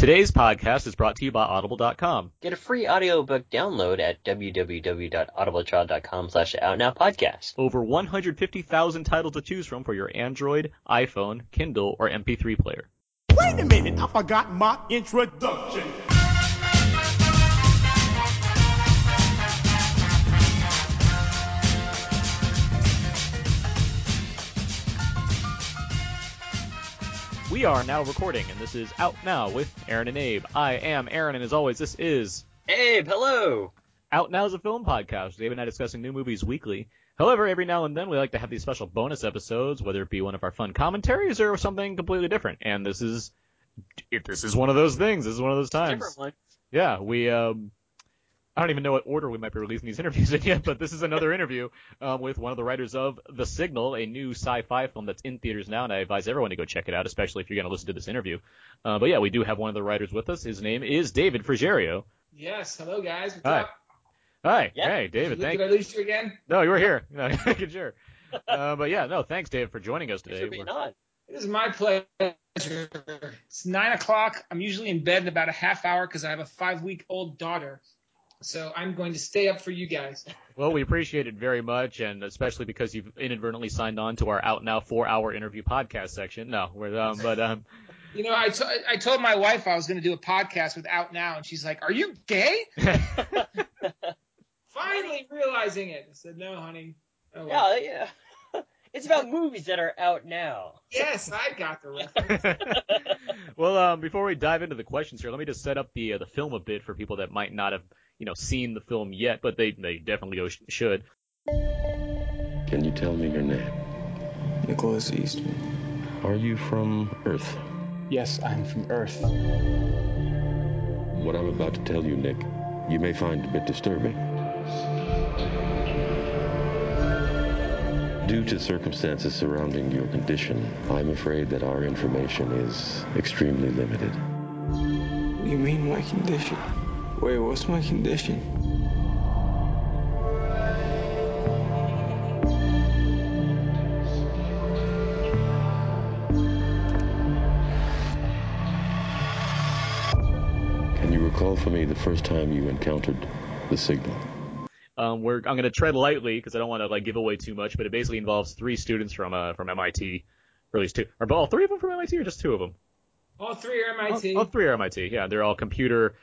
Today's podcast is brought to you by Audible.com. Get a free audiobook download at www.audibletrial.com slash outnowpodcast. Over 150,000 titles to choose from for your Android, iPhone, Kindle, or MP3 player. Wait a minute, I forgot my introduction. We are now recording, and this is Out Now with Aaron and Abe. I am Aaron, and as always, this is Abe, hello! Out Now is a film podcast. Abe and I discussing new movies weekly. However, every now and then we like to have these special bonus episodes, whether it be one of our fun commentaries or something completely different. And this is, if this is one of those things, this is one of those times. Yeah, we um, I don't even know what order we might be releasing these interviews in yet, but this is another interview um, with one of the writers of The Signal, a new sci-fi film that's in theaters now, and I advise everyone to go check it out, especially if you're going to listen to this interview. Uh, but yeah, we do have one of the writers with us. His name is David Frigerio. Yes, hello guys. What's Hi. up? Hi, Yeah. hey, David. Did, Thank. did I lose you again? No, you were here. No, good sure. Uh, but yeah, no, thanks, David, for joining us today. for being We're- on. It is my pleasure. It's nine o'clock. I'm usually in bed in about a half hour because I have a five week old daughter. So I'm going to stay up for you guys. Well, we appreciate it very much, and especially because you've inadvertently signed on to our Out Now four-hour interview podcast section. No, we're um, but um, You know, I, to- I told my wife I was going to do a podcast with Out Now, and she's like, "Are you gay?" Finally realizing it. I said, "No, honey." Oh, well. Yeah, yeah. It's about movies that are out now. Yes, I got the reference. well, um, before we dive into the questions here, let me just set up the uh, the film a bit for people that might not have you know seen the film yet, but they they definitely go sh- should. Can you tell me your name? Nicholas Eastman. Are you from Earth? Yes, I'm from Earth. What I'm about to tell you, Nick, you may find a bit disturbing. Due to circumstances surrounding your condition, I'm afraid that our information is extremely limited. What do you mean my condition? Wait, what's my condition? Can you recall for me the first time you encountered the signal? Um, we're I'm gonna tread lightly because I don't want to like give away too much, but it basically involves three students from uh from MIT, or at least two. Are all three of them from MIT or just two of them? All three are MIT. All, all three are MIT. Yeah, they're all computer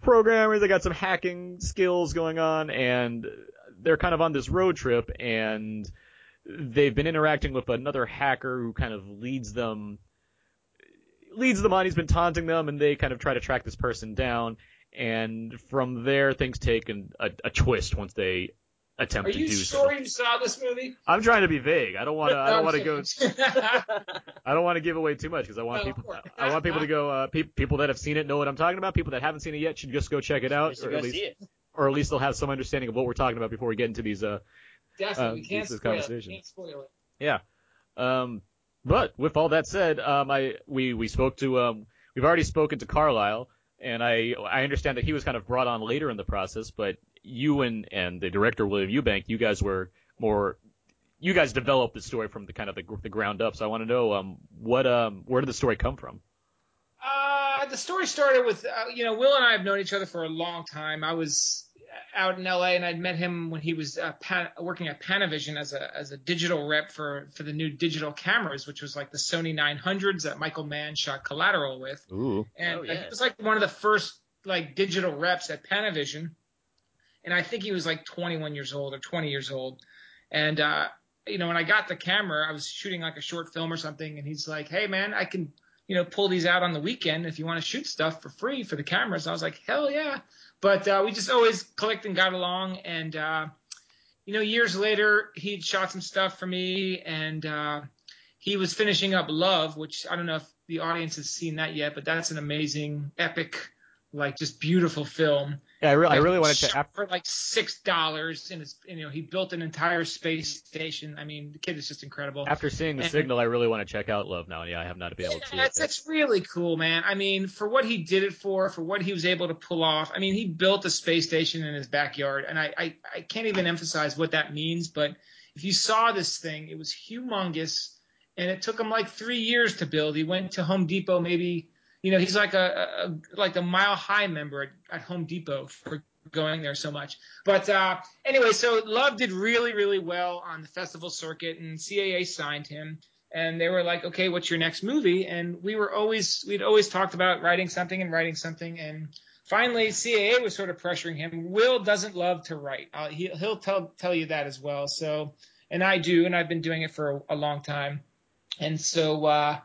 programmers. They got some hacking skills going on, and they're kind of on this road trip, and they've been interacting with another hacker who kind of leads them leads them on. He's been taunting them, and they kind of try to track this person down. And from there, things take an, a, a twist once they attempt Are to you do sure so. you saw this movie? I'm trying to be vague. I don't want to. I don't want to go. go. I don't want to give away too much because I want No, people. I want people to go. Uh, pe- people that have seen it know what I'm talking about. People that haven't seen it yet should just go check it out, or at least, or at least they'll have some understanding of what we're talking about before we get into these. Uh, Definitely, we can't this is spoil it. conversation. We can't spoil it. yeah. Um, but with all that said, um, I we we spoke to um, we've already spoken to Carlyle, and I I understand that he was kind of brought on later in the process, but you and and the director William Eubank, you guys were more. You guys developed the story from the kind of the, the ground up, so I want to know um, what um, where did the story come from? Uh, the story started with, uh, you know, Will and I have known each other for a long time. I was out in LA and I'd met him when he was uh, Pan- working at Panavision as a as a digital rep for for the new digital cameras, which was like the Sony 900s that Michael Mann shot Collateral with. Ooh. And Oh, yeah. he was like one of the first like digital reps at Panavision. And I think he was like 21 years old or 20 years old. And uh, you know, when I got the camera, I was shooting like a short film or something, and he's like, "Hey, man, I can." You know, pull these out on the weekend if you want to shoot stuff for free for the cameras. I was like, hell yeah. But uh, we just always clicked and got along. And, uh, you know, years later, he'd shot some stuff for me and uh, he was finishing up Love, which I don't know if the audience has seen that yet, but that's an amazing, epic like just beautiful film. Yeah, I, re- I really wanted to. After, for like six dollars, and it's you know he built an entire space station. I mean, the kid is just incredible. after seeing the And- signal, I really want to check out Love Now. Yeah, I have not been able to. Yeah, it's, it's really cool, man. I mean, for what he did it for, for what he was able to pull off. I mean, he built a space station in his backyard, and I, I, I can't even emphasize what that means. But if you saw this thing, it was humongous, and it took him like three years to build. He went to Home Depot, maybe, you know, he's like a, a like a mile high member at, at Home Depot for going there so much. But uh, anyway, so Love did really, really well on the festival circuit, and CAA signed him and they were like, okay, what's your next movie? And we were always, we'd always talked about writing something and writing something. And finally, CAA was sort of pressuring him. Will doesn't love to write. Uh, he, he'll tell, tell you that as well. So, and I do, and I've been doing it for a, a long time. And so, uh,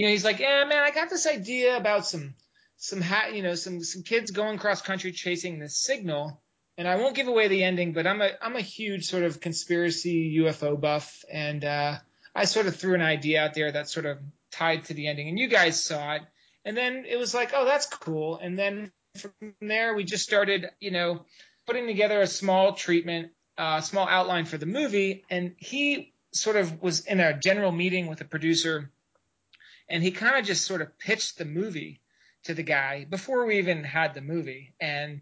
you know, he's like, yeah, man, I got this idea about some, some, ha- you know, some, some kids going cross country chasing this signal. And I won't give away the ending, but I'm a, I'm a huge sort of conspiracy UFO buff. And, uh, I sort of threw an idea out there that sort of tied to the ending, and you guys saw it. And then it was like, oh, that's cool. And then from there, we just started, you know, putting together a small treatment, a uh, small outline for the movie. And he sort of was in a general meeting with a producer, and he kind of just sort of pitched the movie to the guy before we even had the movie. And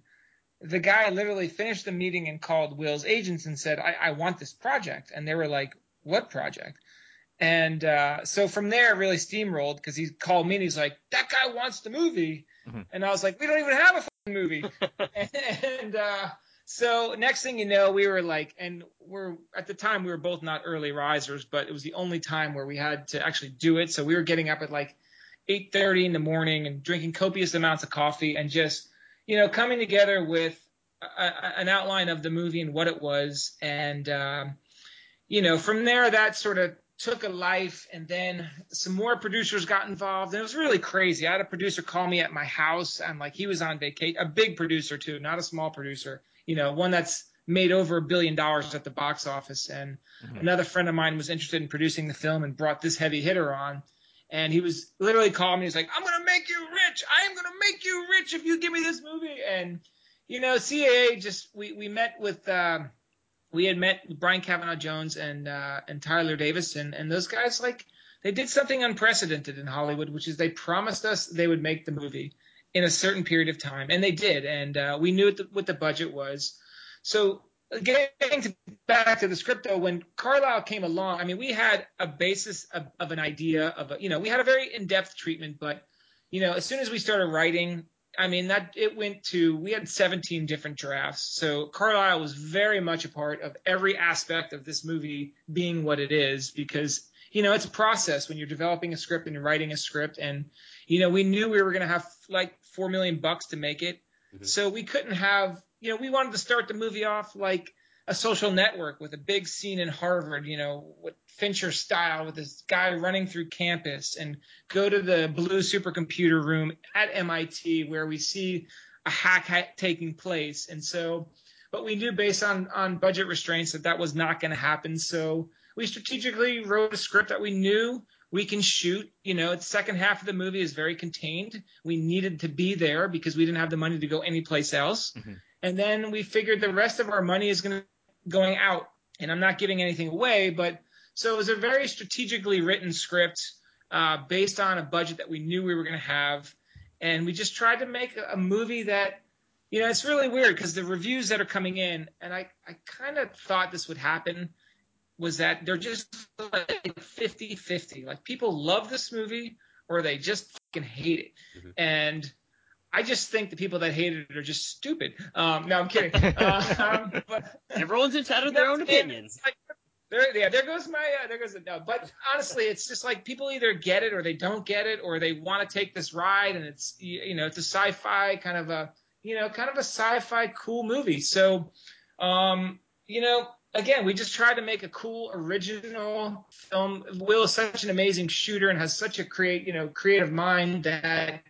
the guy literally finished the meeting and called Will's agents and said, I, I want this project. And they were like, what project? And uh, so from there, really steamrolled because he called me and he's like, "That guy wants the movie," Mhm. and I was like, "We don't even have a movie." and uh, so next thing you know, we were like, and we're at the time we were both not early risers, but it was the only time where we had to actually do it. So we were getting up at like 8:30 in the morning and drinking copious amounts of coffee and just, you know, coming together with a, a, an outline of the movie and what it was, and um, you know, from there that sort of took a life. And then some more producers got involved. And it was really crazy. I had a producer call me at my house. And like he was on vacation, a big producer too, not a small producer, you know, one that's made over a billion dollars at the box office. And Mhm. another friend of mine was interested in producing the film and brought this heavy hitter on. And he was literally calling me. He's like, I'm going to make you rich. I am going to make you rich if you give me this movie. And, you know, CAA just, we, we met with, um, we had met Brian Kavanaugh Jones and uh, and Tyler Davis, and, and those guys like they did something unprecedented in Hollywood, which is they promised us they would make the movie in a certain period of time, and they did, and uh, we knew what the, what the budget was. So getting to, back to the script though, when Carlyle came along, I mean, we had a basis of, of an idea of a, you know, we had a very in-depth treatment, but you know, as soon as we started writing, I mean, that it went to we had 17 different drafts. So Carlyle was very much a part of every aspect of this movie being what it is because you know it's a process when you're developing a script and you're writing a script and you know we knew we were going to have like 4 million bucks to make it. Mm-hmm. So we couldn't have, you know, we wanted to start the movie off like a social network with a big scene in Harvard, you know, with Fincher style, with this guy running through campus, and go to the blue supercomputer room at MIT where we see a hack taking place. And so, but we knew based on on budget restraints that that was not going to happen. So we strategically wrote a script that we knew we can shoot. You know, the second half of the movie is very contained. We needed to be there because we didn't have the money to go anyplace else. Mhm. And then we figured the rest of our money is going to going out. And I'm not giving anything away, but so it was a very strategically written script uh, based on a budget that we knew we were going to have, and we just tried to make a, a movie that, you know, it's really weird because the reviews that are coming in, and I I kind of thought this would happen, was that they're just like 50-50. Like people love this movie or they just fucking hate it, and I just think the people that hate it are just stupid. Um, no, I'm kidding. Uh, um, but, Everyone's entitled to their own opinions. like- there, yeah, there goes my, uh, there goes the no. But honestly, it's just like people either get it or they don't get it, or they want to take this ride, and it's you you know, it's a sci-fi kind of a, you know, kind of a sci-fi cool movie. So, um, you know, again, we just tried to make a cool original film. Will is such an amazing shooter and has such a create, you know, creative mind that,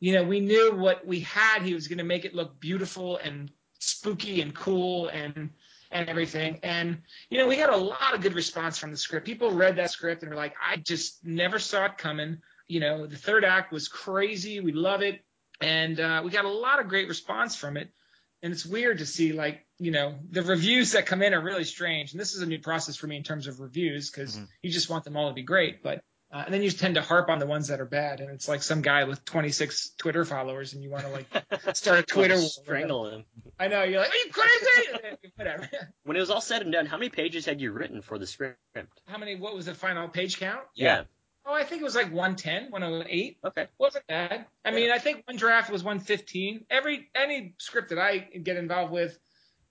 you know, we knew what we had. He was going to make it look beautiful and spooky and cool and and everything. And you know, we got a lot of good response from the script. People read that script and were like, I just never saw it coming. You know, the third act was crazy. We love it. and uh, we got a lot of great response from it. And it's weird to see like you know the reviews that come in are really strange. And this is a new process for me in terms of reviews because Mhm. you just want them all to be great, but uh, and then you tend to harp on the ones that are bad. And it's like some guy with 26 Twitter followers, and you want to like start a Twitter war with him. strangle him. I know you're like, are you crazy? Whatever. When it was all said and done, how many pages had you written for the script? How many? What was the final page count? Yeah. Oh, I think it was like 110, 108. Okay. Wasn't bad. I mean, I think one draft was 115. Every any script that I get involved with,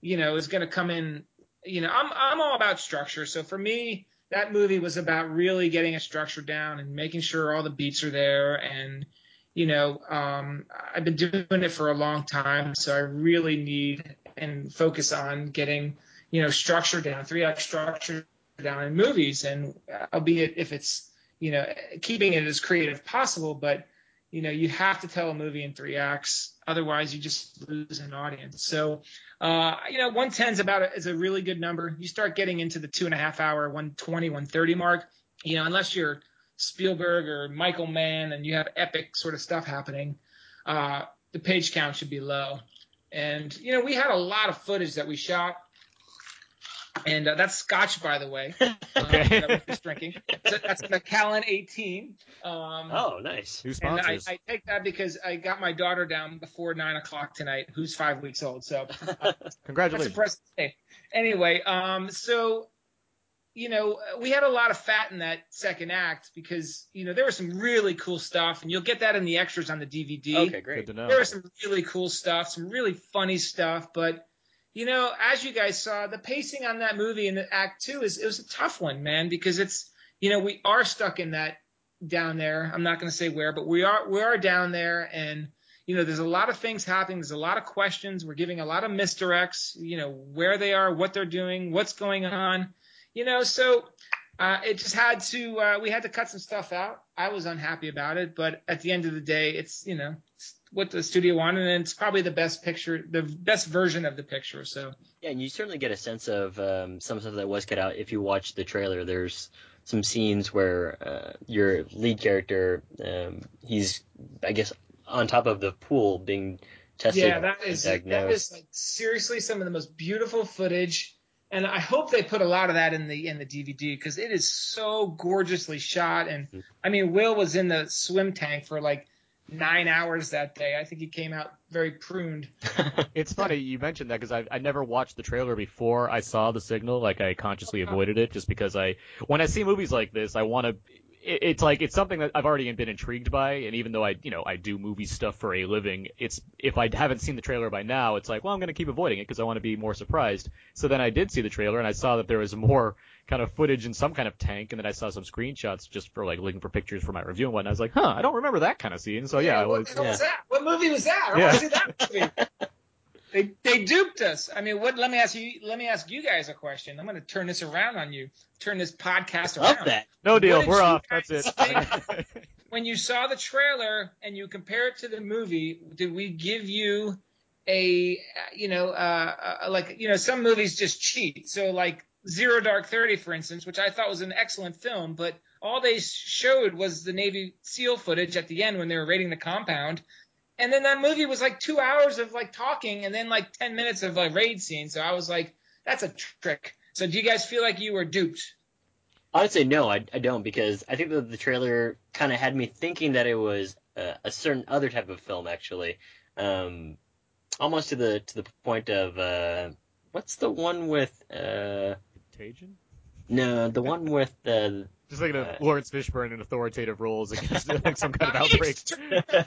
you know, is going to come in. You know, I'm I'm all about structure. So for me, that movie was about really getting a structure down and making sure all the beats are there. And you know, um, I've been doing it for a long time, so I really need and focus on getting you know structure down, three act structure down in movies, and uh, albeit if it's you know, keeping it as creative possible, but you know, you have to tell a movie in three acts, otherwise you just lose an audience. So, uh, you know, 110 is about a, is a really good number. You start getting into the two and a half hour, 120, 130 mark, you know, unless you're Spielberg or Michael Mann and you have epic sort of stuff happening, uh, the page count should be low. And you know, we had a lot of footage that we shot. And uh, that's Scotch, by the way. uh, Okay. that we're just drinking. So that's Macallan 18. Um, Oh, nice. Who and I, sponsors? I take that because I got my daughter down before nine o'clock tonight, who's five weeks old. So that's a Congratulations. present day. Anyway, um, so you know, we had a lot of fat in that second act because you know there was some really cool stuff, and you'll get that in the extras on the DVD. Okay, Good great. to know. There was some really cool stuff, some really funny stuff, but you know, as you guys saw, the pacing on that movie in Act Two is it was a tough one, man, because it's you know we are stuck in that down there. I'm not going to say where, but we are we are down there, and you know there's a lot of things happening. There's a lot of questions. We're giving a lot of misdirects. You know where they are, what they're doing, what's going on. You know, so uh, it just had to uh, we had to cut some stuff out. I was unhappy about it, but at the end of the day, it's you know it's what the studio wanted, and it's probably the best picture, the best version of the picture. So Yeah, and you certainly get a sense of um, some stuff that was cut out if you watch the trailer. There's some scenes where uh, your lead character, um, he's, I guess, on top of the pool being tested. yeah, that is that diagnosed. is like seriously some of the most beautiful footage, and I hope they put a lot of that in the in the DVD because it is so gorgeously shot. And Mm-hmm. I mean, Will was in the swim tank for like nine hours that day. I think he came out very pruned. It's funny you mentioned that because I I never watched the trailer before I saw the signal. Like I consciously avoided it just because I when I see movies like this I want to. It's like it's something that I've already been intrigued by, and even though I, you know, I do movie stuff for a living, it's if I haven't seen the trailer by now, it's like, well, I'm going to keep avoiding it because I want to be more surprised. So then I did see the trailer, and I saw that there was more kind of footage in some kind of tank, and then I saw some screenshots just for like looking for pictures for my review and whatnot. I was like, huh, I don't remember that kind of scene. So yeah, I what was, the yeah. was that? What movie was that? I Yeah. want to see that movie. They they duped us. I mean, what? Let me ask you. Let me ask you guys a question. I'm going to turn this around on you. Turn this podcast Love around. that. no deal, we're off. That's it. When you saw the trailer and you compare it to the movie, did we give you a you know uh, uh like you know some movies just cheat. So like Zero Dark Thirty, for instance, which I thought was an excellent film, but all they showed was the Navy SEAL footage at the end when they were raiding the compound. And then that movie was like two hours of like talking and then like 10 minutes of a raid scene. So I was like, that's a trick. So do you guys feel like you were duped? I would say no, I, I don't, because I think that the trailer kind of had me thinking that it was a certain other type of film, actually, um, almost to the to the point of uh, what's the one with uh, Contagion? no, the one with the. Just like Uh, a Laurence Fishburne in authoritative roles against like some kind of outbreak.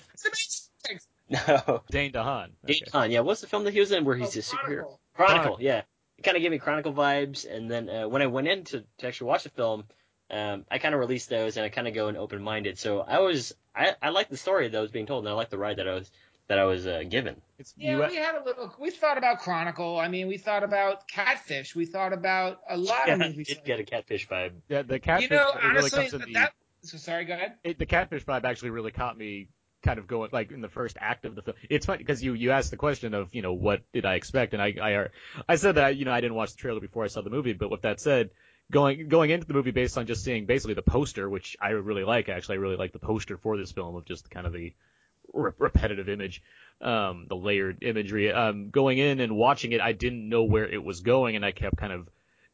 no, Dane DeHaan. Dane DeHaan, yeah, what's the film that he was in where he's Oh, a superhero? Chronicle. Chronicle, Chronicle. yeah. It kind of gave me Chronicle vibes, and then uh, when I went in to, to actually watch the film, um, I kind of released those, and I kind of go in open minded. So I was, I, I liked the story that was being told, and I liked the ride that I was that I was uh, given. It's Yeah, you. we had a little. We thought about Chronicle. I mean, we thought about Catfish. We thought about a lot Yeah, of I movies. did get a catfish vibe. Yeah, the catfish you know, it really comes in the. So sorry, go ahead. it, the catfish vibe actually really caught me kind of going like in the first act of the film. It's funny because you you asked the question of you know what did I expect, and I I I said that you know I didn't watch the trailer before I saw the movie, but with that said. Going going into the movie based on just seeing basically the poster, which I really like actually, I really like the poster for this film of just kind of the re- repetitive image, um, the layered imagery. Um, going in and watching it, I didn't know where it was going, and I kept kind of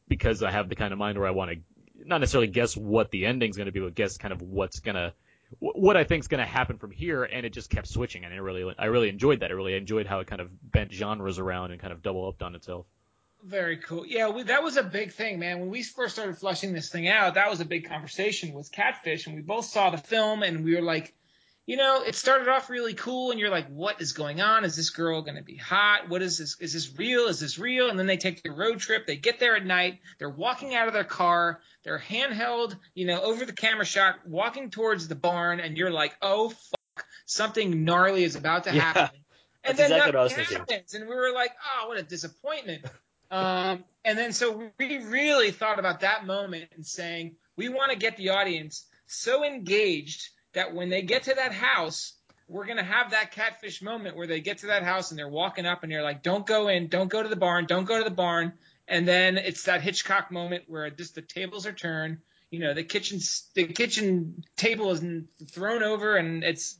because I have the kind of mind where I want to not necessarily guess what the ending's going to be, but guess kind of what's gonna what I think's going to happen from here, and it just kept switching, and I really, I really enjoyed that. I really enjoyed how it kind of bent genres around and kind of double upped on itself. Very cool. Yeah, we, that was a big thing, man. When we first started flushing this thing out, that was a big conversation with Catfish, and we both saw the film, and we were like, you know, it started off really cool, and you're like, what is going on? Is this girl going to be hot? What is this? Is this real? Is this real? And then they take the road trip. They get there at night. They're walking out of their car. They're handheld, you know, over the camera shot, walking towards the barn, and you're like, oh fuck, something gnarly is about to Yeah, happen. And that's then exactly what I was nothing thinking. happens, and we were like, oh, what a disappointment. Um, and then so we really thought about that moment and saying we want to get the audience so engaged that when they get to that house, we're gonna have that catfish moment where they get to that house and they're walking up and they're like, "Don't go in, don't go to the barn, don't go to the barn." And then it's that Hitchcock moment where just the tables are turned. You know, the kitchen the kitchen table is thrown over and it's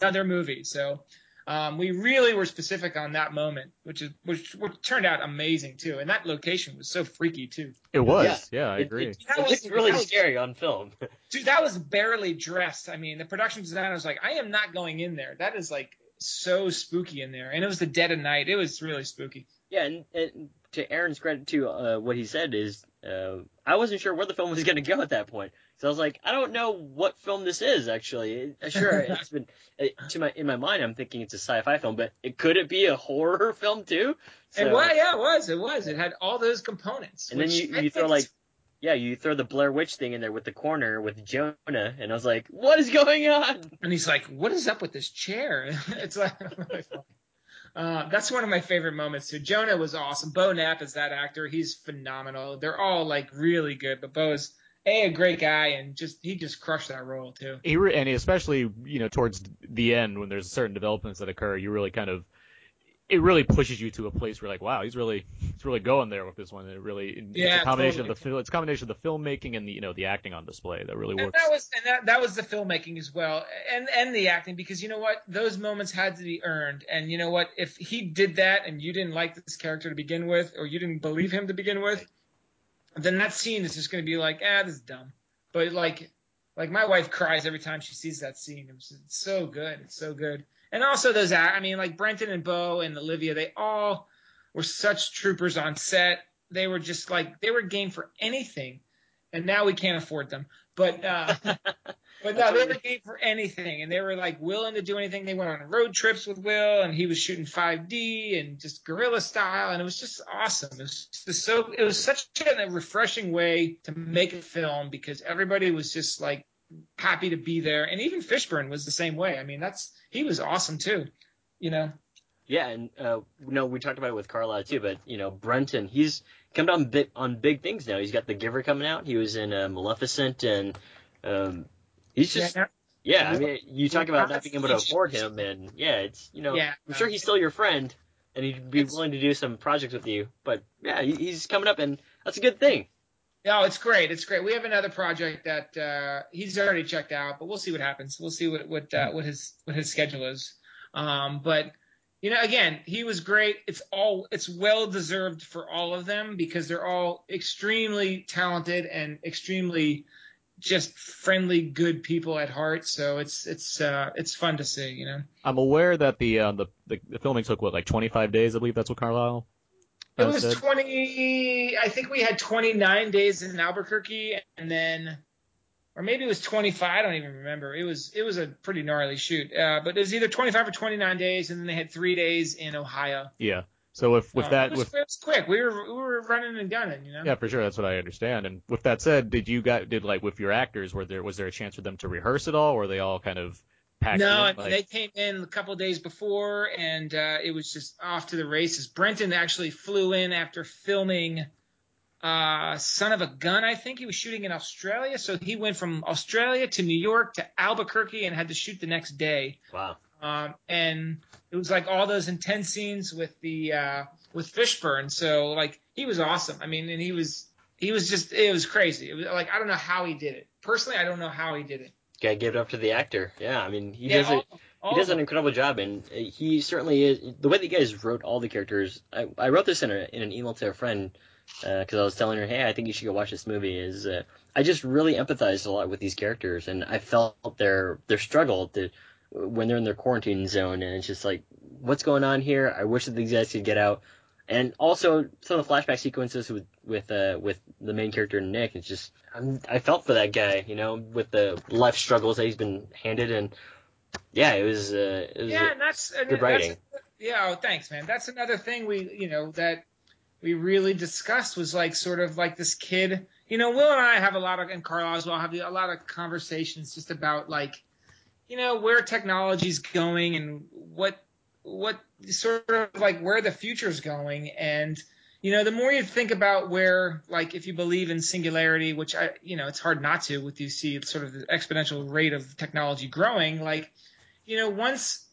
another movie. So um, we really were specific on that moment, which is which, which turned out amazing too. And that location was so freaky too. It was, yeah, I It- agree. It, That it was- looks really that was- scary on film. Dude, that was barely dressed. I mean, the production designer was like, I am not going in there. That is like so spooky in there. And it was the dead of night. It was really spooky. Yeah, and, and to Aaron's credit too, uh, what he said is, uh, I wasn't sure where the film was going to go at that point. So I was like, I don't know what film this is actually. Uh, Sure, it's been uh, to my in my mind, I'm thinking it's a sci-fi film, but it could it be a horror film too? and So- well, yeah, it was. It was. It had all those components. And then you, I you throw like, yeah, you throw the Blair Witch thing in there with the corner with Jonah, and I was like, what is going on? and he's like, "What is up with this chair?" it's like, uh, that's one of my favorite moments too. Jonah was awesome. Beau Knapp is that actor. He's phenomenal. They're all like really good, but Beau's is a a great guy and just he just crushed that role too. He re- and especially you know towards the end when there's certain developments that occur, you really kind of it really pushes you to a place where like wow he's really he's really going there with this one. It really it's Yeah, a combination totally. of the it's a combination of the filmmaking and the you know the acting on display that really And works. that was and that, that was the filmmaking as well, and and the acting because you know what, those moments had to be earned, and you know what, if he did that and you didn't like this character to begin with, or you didn't believe him to begin with, then that scene is just going to be like, ah, this is dumb. But like, like my wife cries every time she sees that scene. It was it's so good, it's so good, and also those, I mean, like Brenton and Beau and Olivia, they all were such troopers on set. They were just like they were game for anything, and now we can't afford them. But uh, but no, they were game for anything, and they were like willing to do anything. They went on road trips with Will, and he was shooting 5D and just guerrilla style, and it was just awesome. It was just so it was such a refreshing way to make a film because everybody was just like happy to be there, and even Fishburne was the same way. I mean, that's he was awesome too, you know. Yeah, and uh, no, we talked about it with Carlyle too, but you know, Brenton, he's come on big on big things now. He's got The Giver coming out. He was in uh, Maleficent, and um, he's just Yeah, yeah. I mean, you talk about not being able to afford him, and yeah, it's you know, Yeah. I'm sure he's still your friend, and he'd be willing to do some projects with you. But yeah, he's coming up, and that's a good thing. No, it's great. It's great. We have another project that uh, he's already checked out, but we'll see what happens. We'll see what what uh, what his what his schedule is. Um, but you know, again, he was great. It's all it's well deserved for all of them because they're all extremely talented and extremely just friendly, good people at heart. So it's it's uh, it's fun to see. You know, I'm aware that the, uh, the the the filming took what like 25 days. I believe that's what Carlyle. it was said. 20. I think we had 29 days in Albuquerque, and then or maybe it was 25. I don't even remember. It was it was a pretty gnarly shoot. Uh, but it was either 25 or 29 days, and then they had three days in Ohio. Yeah. So with with Uh, that it was, with it was quick. We were we were running and gunning, you know. Yeah, for sure. That's what I understand. And with that said, did you got did like with your actors, were there was there a chance for them to rehearse at all, or were they all kind of packed No, in? Like- they came in a couple days before, and uh, it was just off to the races. Brenton actually flew in after filming uh, Son of a Gun, I think he was shooting in Australia. So he went from Australia to New York to Albuquerque and had to shoot the next day. Wow. Um, and it was like all those intense scenes with the uh, with Fishburne. So like he was awesome. I mean, and he was he was just it was crazy. It was like I don't know how he did it. Personally, I don't know how he did it. Gotta give it up to the actor. Yeah, I mean, he Yeah, does it. all- All he does an incredible job, and he certainly is. The way that you guys wrote all the characters, I, I wrote this in, a, in an email to a friend because I was telling her, hey, I think you should go watch this movie. Is uh, I just really empathized a lot with these characters, and I felt their their struggle to, when they're in their quarantine zone, and it's just like, what's going on here? I wish that these guys could get out. And also some of the flashback sequences with with uh, with the main character Nick, it's just I'm, I felt for that guy, you know, with the life struggles that he's been handed, and yeah, it was uh, it was Yeah, and that's and good that's- writing. yeah, oh, thanks, man. That's another thing we, you know, that we really discussed was like sort of like this kid. You know, Will and I have a lot of, and Carl as well have a lot of conversations just about like, you know, where technology's going and what what sort of like where the future's going and you know the more you think about where like if you believe in singularity which i you know it's hard not to with you see sort of the exponential rate of technology growing like you know once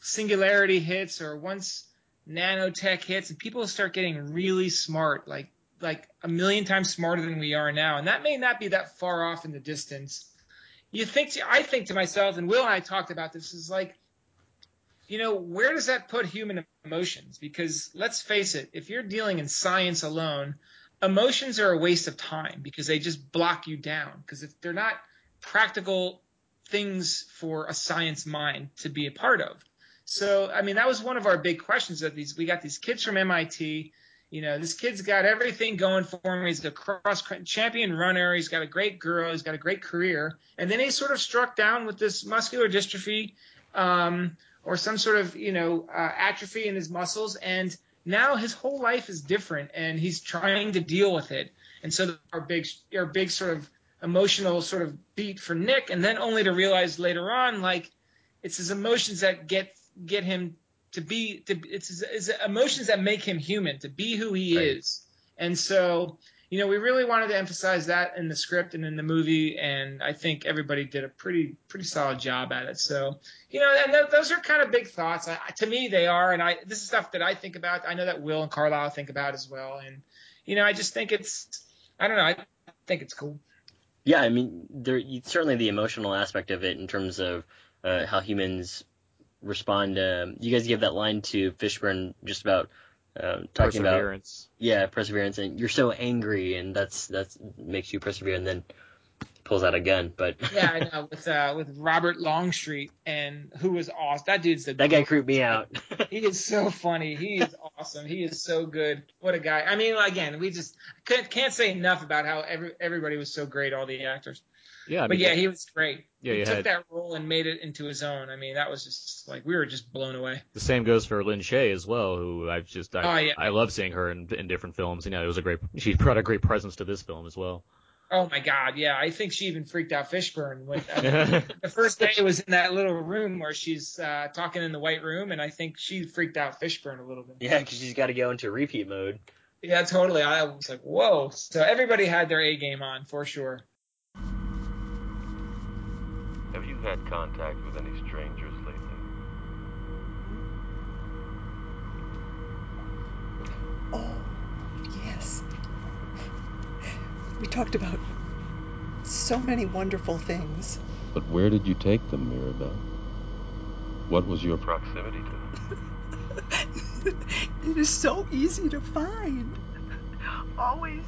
singularity hits or once nanotech hits and people start getting really smart like like a million times smarter than we are now and that may not be that far off in the distance you think to, i think to myself and will and i talked about this is like you know, where does that put human emotions? Because let's face it, if you're dealing in science alone, emotions are a waste of time because they just block you down. Because if they're not practical things for a science mind to be a part of. So, I mean, that was one of our big questions that these, we got these kids from MIT. You know, this kid's got everything going for him. He's a cross champion runner. He's got a great girl. He's got a great career. And then he sort of struck down with this muscular dystrophy. Um, or some sort of you know uh, atrophy in his muscles and now his whole life is different and he's trying to deal with it and so our big our big sort of emotional sort of beat for Nick and then only to realize later on like it's his emotions that get get him to be to it's emotions that make him human to be who he Right. is and so you know we really wanted to emphasize that in the script and in the movie and I think everybody did a pretty pretty solid job at it so you know, and th- those are kind of big thoughts. I, to me, they are, and I this is stuff that I think about. I know that Will and Carlyle think about as well, and you know, I just think it's, I don't know, I think it's cool. Yeah, I mean, there certainly the emotional aspect of it in terms of uh, how humans respond. Um, you guys give that line to Fishburne just about um, talking about yeah perseverance, and you're so angry, and that's that's makes you persevere, and then pulls out a gun. But Yeah, I know with uh, with Robert Longstreet, and who was awesome. That dude's the that guy creeped me out. He is so funny. He is awesome. He is so good. What a guy. I mean, again, we just can't, can't say enough about how every, everybody was so great, all the actors. Yeah, I but yeah, he was great. Yeah, he took had- that role and made it into his own. I mean, that was just like we were just blown away. the same goes for Lin Shaye as well, who I've just I, Oh, yeah. I love seeing her in, in different films. You know, it was a great she brought a great presence to this film as well. Oh my God, yeah. I think she even freaked out Fishburne when I mean, the first day was in that little room where she's uh, talking in the white room, and I think she freaked out Fishburne a little bit. yeah, because she's got to go into repeat mode. Yeah, totally. I was like, whoa. So everybody had their A game on for sure. Have you had contact with any strangers lately? Oh, yes. We talked about so many wonderful things. But where did you take them, Mirabelle? What was your proximity to them? It is so easy to find. Always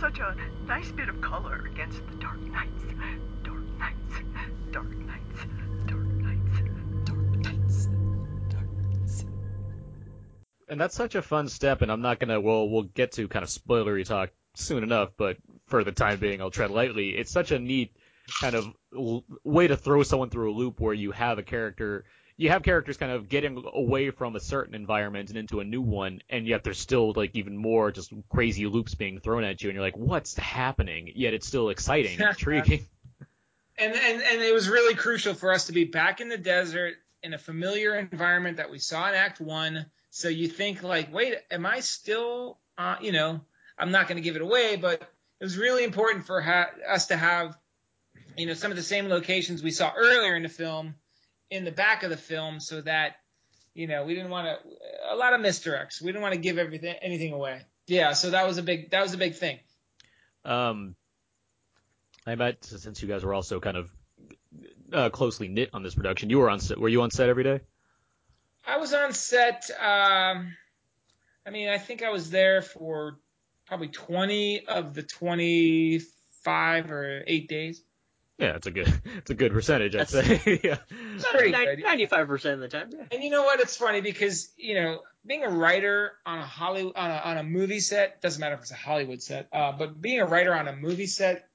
such a nice bit of color against the dark nights. Dark nights, And that's such a fun step, and I'm not gonna. Well, we'll get to kind of spoilery talk soon enough, but for the time being, I'll tread lightly. It's such a neat kind of l- way to throw someone through a loop where you have a character. You have characters kind of getting away from a certain environment and into a new one, and yet there's still like even more just crazy loops being thrown at you, and you're like, what's happening? Yet it's still exciting, and intriguing. And, and and it was really crucial for us to be back in the desert in a familiar environment that we saw in Act One. So you think like, wait, am I still? Uh, you know, I'm not going to give it away, but it was really important for ha- us to have, you know, some of the same locations we saw earlier in the film in the back of the film, so that you know we didn't want to a lot of misdirects. We didn't want to give everything anything away. Yeah, so that was a big that was a big thing. Um, I bet since you guys were also kind of uh, closely knit on this production. You were on set. Were you on set every day? I was on set. Um, I mean, I think I was there for probably 20 of the 25 or eight days. Yeah, it's a good, it's a good percentage, I'd say. yeah. Pretty. Ninety-five percent of the time. Yeah. And you know what? It's funny because you know being a writer on a Hollywood on a, on a movie set doesn't matter if it's a Hollywood set, uh, but being a writer on a movie set,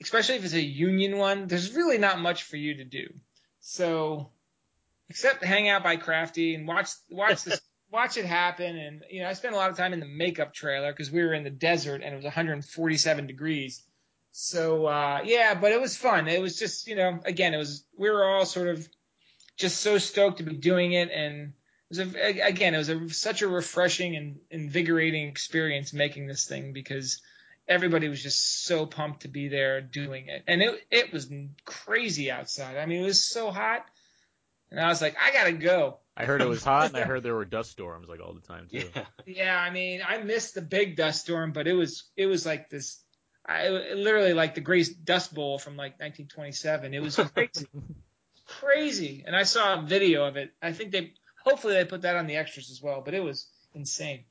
especially if it's a union one, there's really not much for you to do. So, except hang out by Crafty and watch watch this watch it happen. And you know, I spent a lot of time in the makeup trailer because we were in the desert and it was 147 degrees. So uh, yeah, but it was fun. It was just you know, again, it was we were all sort of just so stoked to be doing it, and it was a, again, it was a, such a refreshing and invigorating experience making this thing because everybody was just so pumped to be there doing it, and it it was crazy outside. I mean, it was so hot, and I was like, I gotta go. I heard it was hot, and I heard there were dust storms like all the time too. Yeah. Yeah, I mean, I missed the big dust storm, but it was it was like this, I literally like the Great Dust Bowl from like 1927. It was crazy, crazy. And I saw a video of it. I think they hopefully they put that on the extras as well, but it was insane.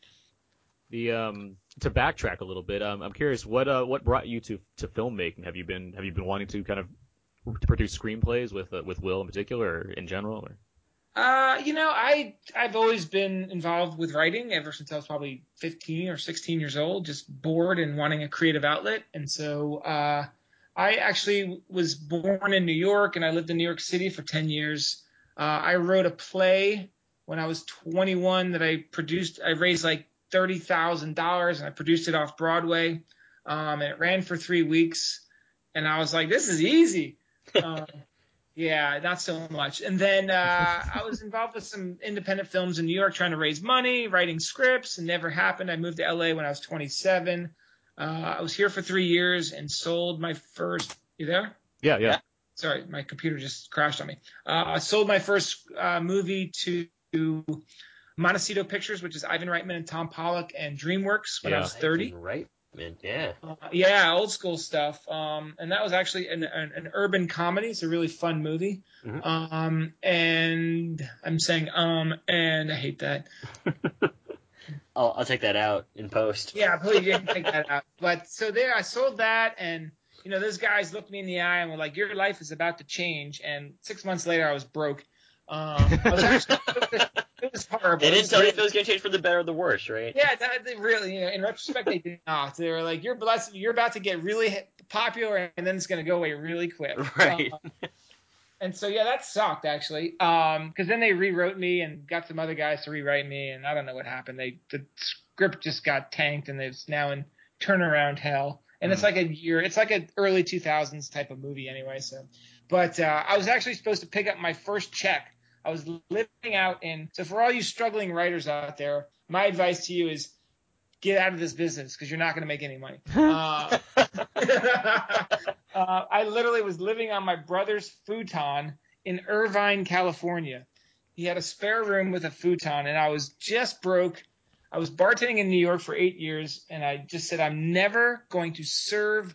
The um to backtrack a little bit, um, I'm curious what uh what brought you to to filmmaking? Have you been have you been wanting to kind of to produce screenplays with uh, with Will in particular, or in general? Or? Uh, you know, I I've always been involved with writing ever since I was probably 15 or 16 years old, just bored and wanting a creative outlet. And so uh, I actually was born in New York and I lived in New York City for 10 years. Uh, I wrote a play when I was 21 that I produced. I raised like thirty thousand dollars and I produced it off Broadway. Um, and it ran for three weeks, and I was like, this is easy. Um, yeah, not so much. And then uh, I was involved with some independent films in New York, trying to raise money, writing scripts, and never happened. I moved to LA when I was 27. Uh, I was here for three years and sold my first. You there? Yeah, yeah. Sorry, my computer just crashed on me. Uh, I sold my first uh, movie to Montecito Pictures, which is Ivan Reitman and Tom Pollock and DreamWorks when I was 30. Right, man. Yeah. Uh, yeah, old school stuff. Um, and that was actually an, an, an urban comedy. It's a really fun movie. Mhm. Um, and I'm saying um, and I hate that. I'll I'll take that out in post. Yeah, please can take that out. But so there, I sold that, and you know, those guys looked me in the eye and were like, "Your life is about to change." And six months later, I was broke. Um, I was actually, it, was, horrible. They It didn't tell you if it was going to change for the better or the worse, right? Yeah, that, they really, you know, in retrospect, they did not. They were like, "You're blessed. You're about to get really popular, and then it's going to go away really quick." Right. Uh, and so, yeah, that sucked actually. Um, because then they rewrote me and got some other guys to rewrite me, and I don't know what happened. They the script just got tanked, and it's now in turnaround hell. And it's like a year. It's like an early 2000s type of movie anyway. So, but uh, I was actually supposed to pick up my first check. I was living out in. So for all you struggling writers out there, my advice to you is get out of this business because you're not going to make any money. Uh, uh, I literally was living on my brother's futon in Irvine, California. He had a spare room with a futon, and I was just broke. I was bartending in New York for eight years, and I just said, I'm never going to serve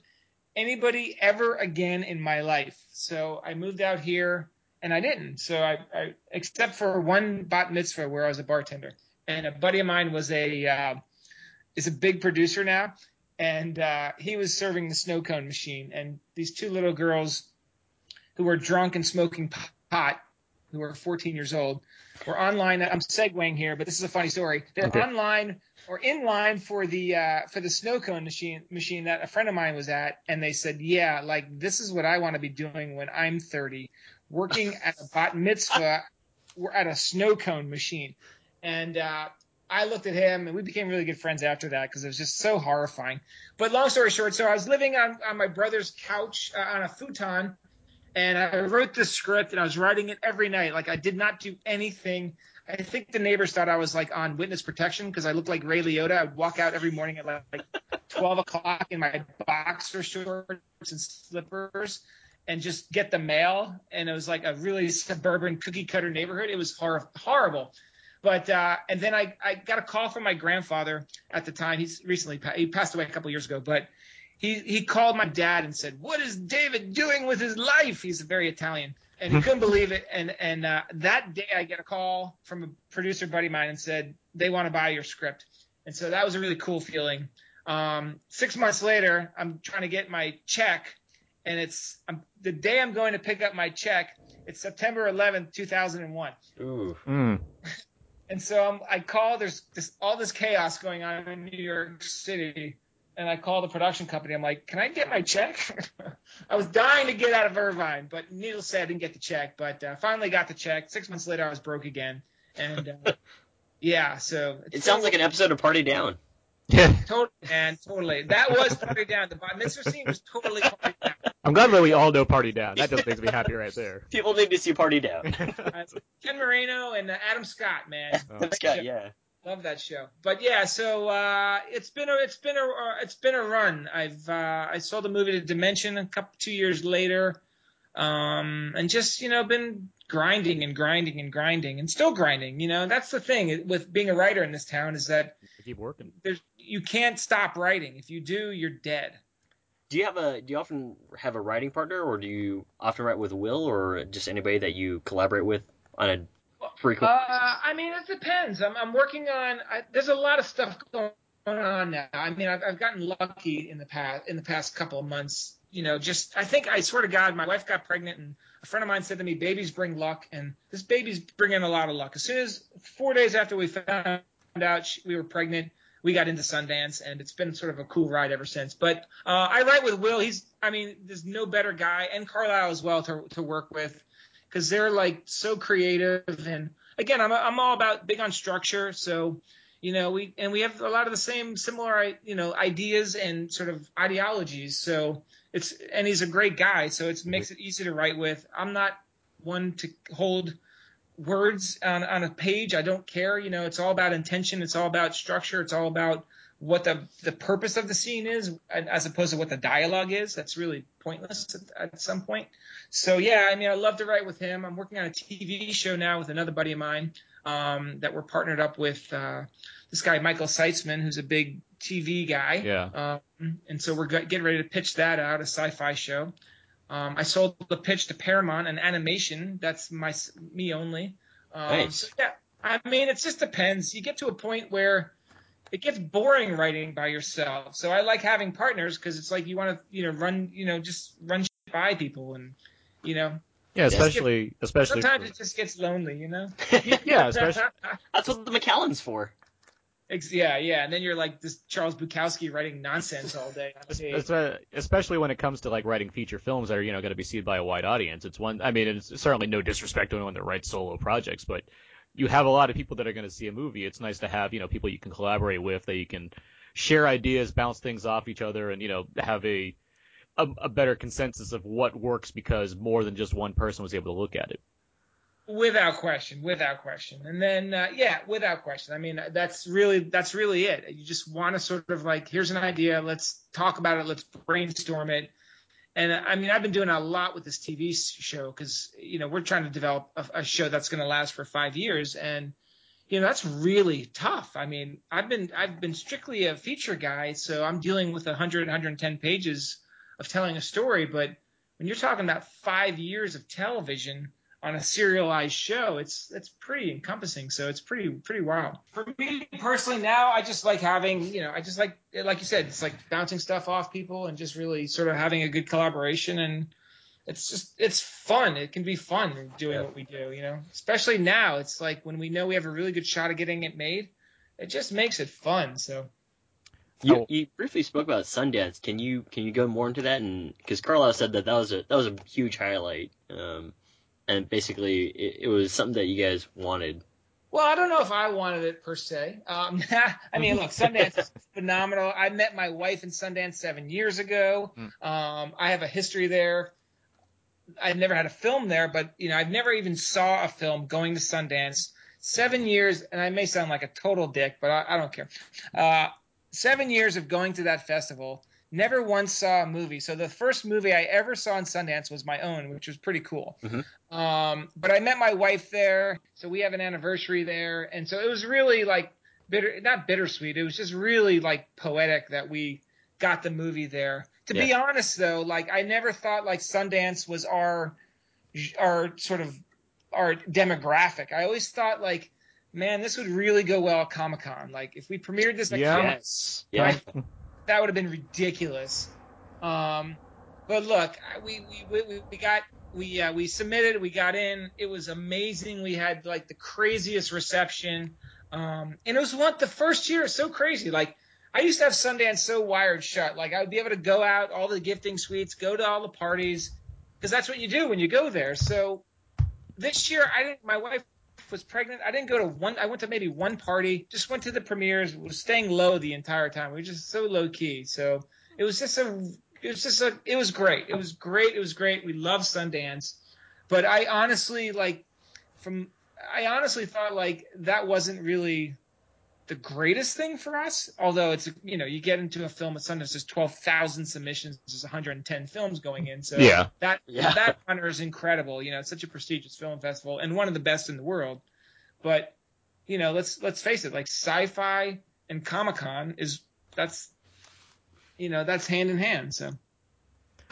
anybody ever again in my life. So I moved out here, and I didn't. So I, I except for one bat mitzvah where I was a bartender, and a buddy of mine was a uh, is a big producer now, and uh, he was serving the snow cone machine, and these two little girls who were drunk and smoking pot, who were 14 years old, were online. I'm segueing here, but this is a funny story. They're Okay. online or in line for the uh, for the snow cone machine machine that a friend of mine was at, and they said, "Yeah, like this is what I want to be doing when I'm 30, working at a bat mitzvah, at a snow cone machine." And uh, I looked at him, and we became really good friends after that because it was just so horrifying. But long story short, so I was living on on my brother's couch uh, on a futon and I wrote the script and I was writing it every night. Like I did not do anything. I think the neighbors thought I was like on witness protection because I looked like Ray Liotta. I would walk out every morning at like 12 o'clock in my boxer shorts and slippers and just get the mail. And it was like a really suburban cookie cutter neighborhood. It was hor- horrible. But uh, and then I, I got a call from my grandfather at the time. He's recently he passed away a couple years ago, but he he called my dad and said, "What is David doing with his life?" He's very Italian, and he couldn't believe it. And and uh, that day, I get a call from a producer buddy of mine and said they want to buy your script, and so that was a really cool feeling. Um, six months later, I'm trying to get my check, and it's I'm, the day I'm going to pick up my check. It's September 11th, 2001. Ooh. Mm. And so um, I call. There's this, all this chaos going on in New York City, and I call the production company. I'm like, "Can I get my check?" I was dying to get out of Irvine, but needless to say, I didn't get the check. But uh, finally got the check. Six months later, I was broke again, and uh, yeah. So It sounds like an episode of Party Down. Yeah. totally, and totally. That was party down. The bar mitzvah scene was totally party down. I'm glad that we all know Party Down. That just makes me happy right there. People need to see Party Down. Uh, Ken Marino and uh, Adam Scott, man. That's got yeah. Love that show. But yeah, so uh, it's been a it's been a uh, it's been a run. I've uh, I saw the movie to Dimension a couple two years later, um, and just you know been grinding and grinding and grinding and still grinding. You know that's the thing with being a writer in this town is that Keep working. there's you can't stop writing. If you do, you're dead. Do you have a do you often have a writing partner or do you often write with Will or just anybody that you collaborate with on a frequent Uh, I mean, it depends. I'm, I'm working on. I, there's a lot of stuff going on now. I mean, I've, I've gotten lucky in the past in the past couple of months. You know, just I think I swear to God, my wife got pregnant, and a friend of mine said to me, "Babies bring luck," and this baby's bringing a lot of luck. As soon as four days after we found out she, we were pregnant, we got into Sundance, and it's been sort of a cool ride ever since. But uh, I write with Will. He's, I mean, there's no better guy, and Carlyle as well to to work with, because they're like so creative. And again, I'm I'm all about big on structure, so you know we and we have a lot of the same similar you know ideas and sort of ideologies. So it's and he's a great guy, so it makes it easy to write with. I'm not one to hold words on, on a page. I don't care. You know, it's all about intention. It's all about structure. It's all about what the the purpose of the scene is, as opposed to what the dialogue is. That's really pointless at, at some point. So yeah, I mean, I love to write with him. I'm working on a TV show now with another buddy of mine um, that we're partnered up with. Uh, this guy Michael Seitzman, who's a big TV guy. Yeah. Um, and so we're getting ready to pitch that out, a sci-fi show. Um, I sold the pitch to Paramount, an animation. That's my me only. Um, Nice. so yeah, I mean, it just depends. You get to a point where it gets boring writing by yourself. So I like having partners because it's like you want to, you know, run, you know, just run shit by people and, you know. Yeah, just get- especially especially sometimes for- it just gets lonely, you know. yeah, especially That's what the Macallan's for. Yeah, yeah, and then you're like this Charles Bukowski writing nonsense all day. Uh, especially when it comes to like writing feature films that are you know going to be seen by a wide audience. It's one. I mean, it's certainly no disrespect to anyone that writes solo projects, but you have a lot of people that are going to see a movie. It's nice to have you know people you can collaborate with that you can share ideas, bounce things off each other, and you know have a a, a better consensus of what works because more than just one person was able to look at it. Without question, without question. And then, uh, yeah, without question. I mean, that's really, that's really it. You just want to sort of like, here's an idea. Let's talk about it. Let's brainstorm it. And uh, I mean, I've been doing a lot with this TV show because, you know, we're trying to develop a, a show that's going to last for five years. And, you know, that's really tough. I mean, I've been, I've been strictly a feature guy. So I'm dealing with 100, 110 pages of telling a story. But when you're talking about five years of television, on a serialized show, it's it's pretty encompassing. So it's pretty pretty wild. For me personally, now I just like having you know I just like like you said, it's like bouncing stuff off people and just really sort of having a good collaboration and it's just it's fun. It can be fun doing what we do, you know. Especially now, it's like when we know we have a really good shot of getting it made, it just makes it fun. So You, you briefly spoke about Sundance. Can you can you go more into that? And because Carlyle said that that was a that was a huge highlight. Um, and basically it, it was something that you guys wanted. Well, I don't know if I wanted it per se. Um, I mean, look, Sundance is phenomenal. I met my wife in Sundance seven years ago. Um, I have a history there. I've never had a film there, but you know, I've never even saw a film going to Sundance. Seven years, and I may sound like a total dick, but I, I don't care. Uh, seven years of going to that festival. Never once saw a movie. So the first movie I ever saw in Sundance was my own, which was pretty cool. Um, but I met my wife there, so we have an anniversary there, and so it was really like bitter, not bittersweet. It was just really like poetic that we got the movie there. To be honest, though, like I never thought like Sundance was our our sort of our demographic. I always thought like, man, this would really go well at Comic Con. Like if we premiered this at Yeah. Comic Yes. Yeah. That would have been ridiculous. Um, but look, we we we, we- got we uh, we submitted, we got in. It was amazing. We had like the craziest reception, um, and it was one the first year. So crazy. Like I used to have Sundance so wired shut. Like I would be able to go out all the gifting suites, go to all the parties, because that's what you do when you go there. So this year, I didn't. My wife was pregnant. I didn't go to one. I went to maybe one party. Just went to the premieres. Was staying low the entire time. We were just so low key. So it was just a. It was just a. It was great. It was great. It was great. We love Sundance, but I honestly like from. I honestly thought like that wasn't really the greatest thing for us. Although it's you know you get into a film at Sundance, there's twelve thousand submissions, there's 110 films going in, so Yeah. that Yeah. that honor is incredible. You know, it's such a prestigious film festival and one of the best in the world. But you know, let's let's face it, like sci-fi and Comic Con is that's you know that's hand in hand. So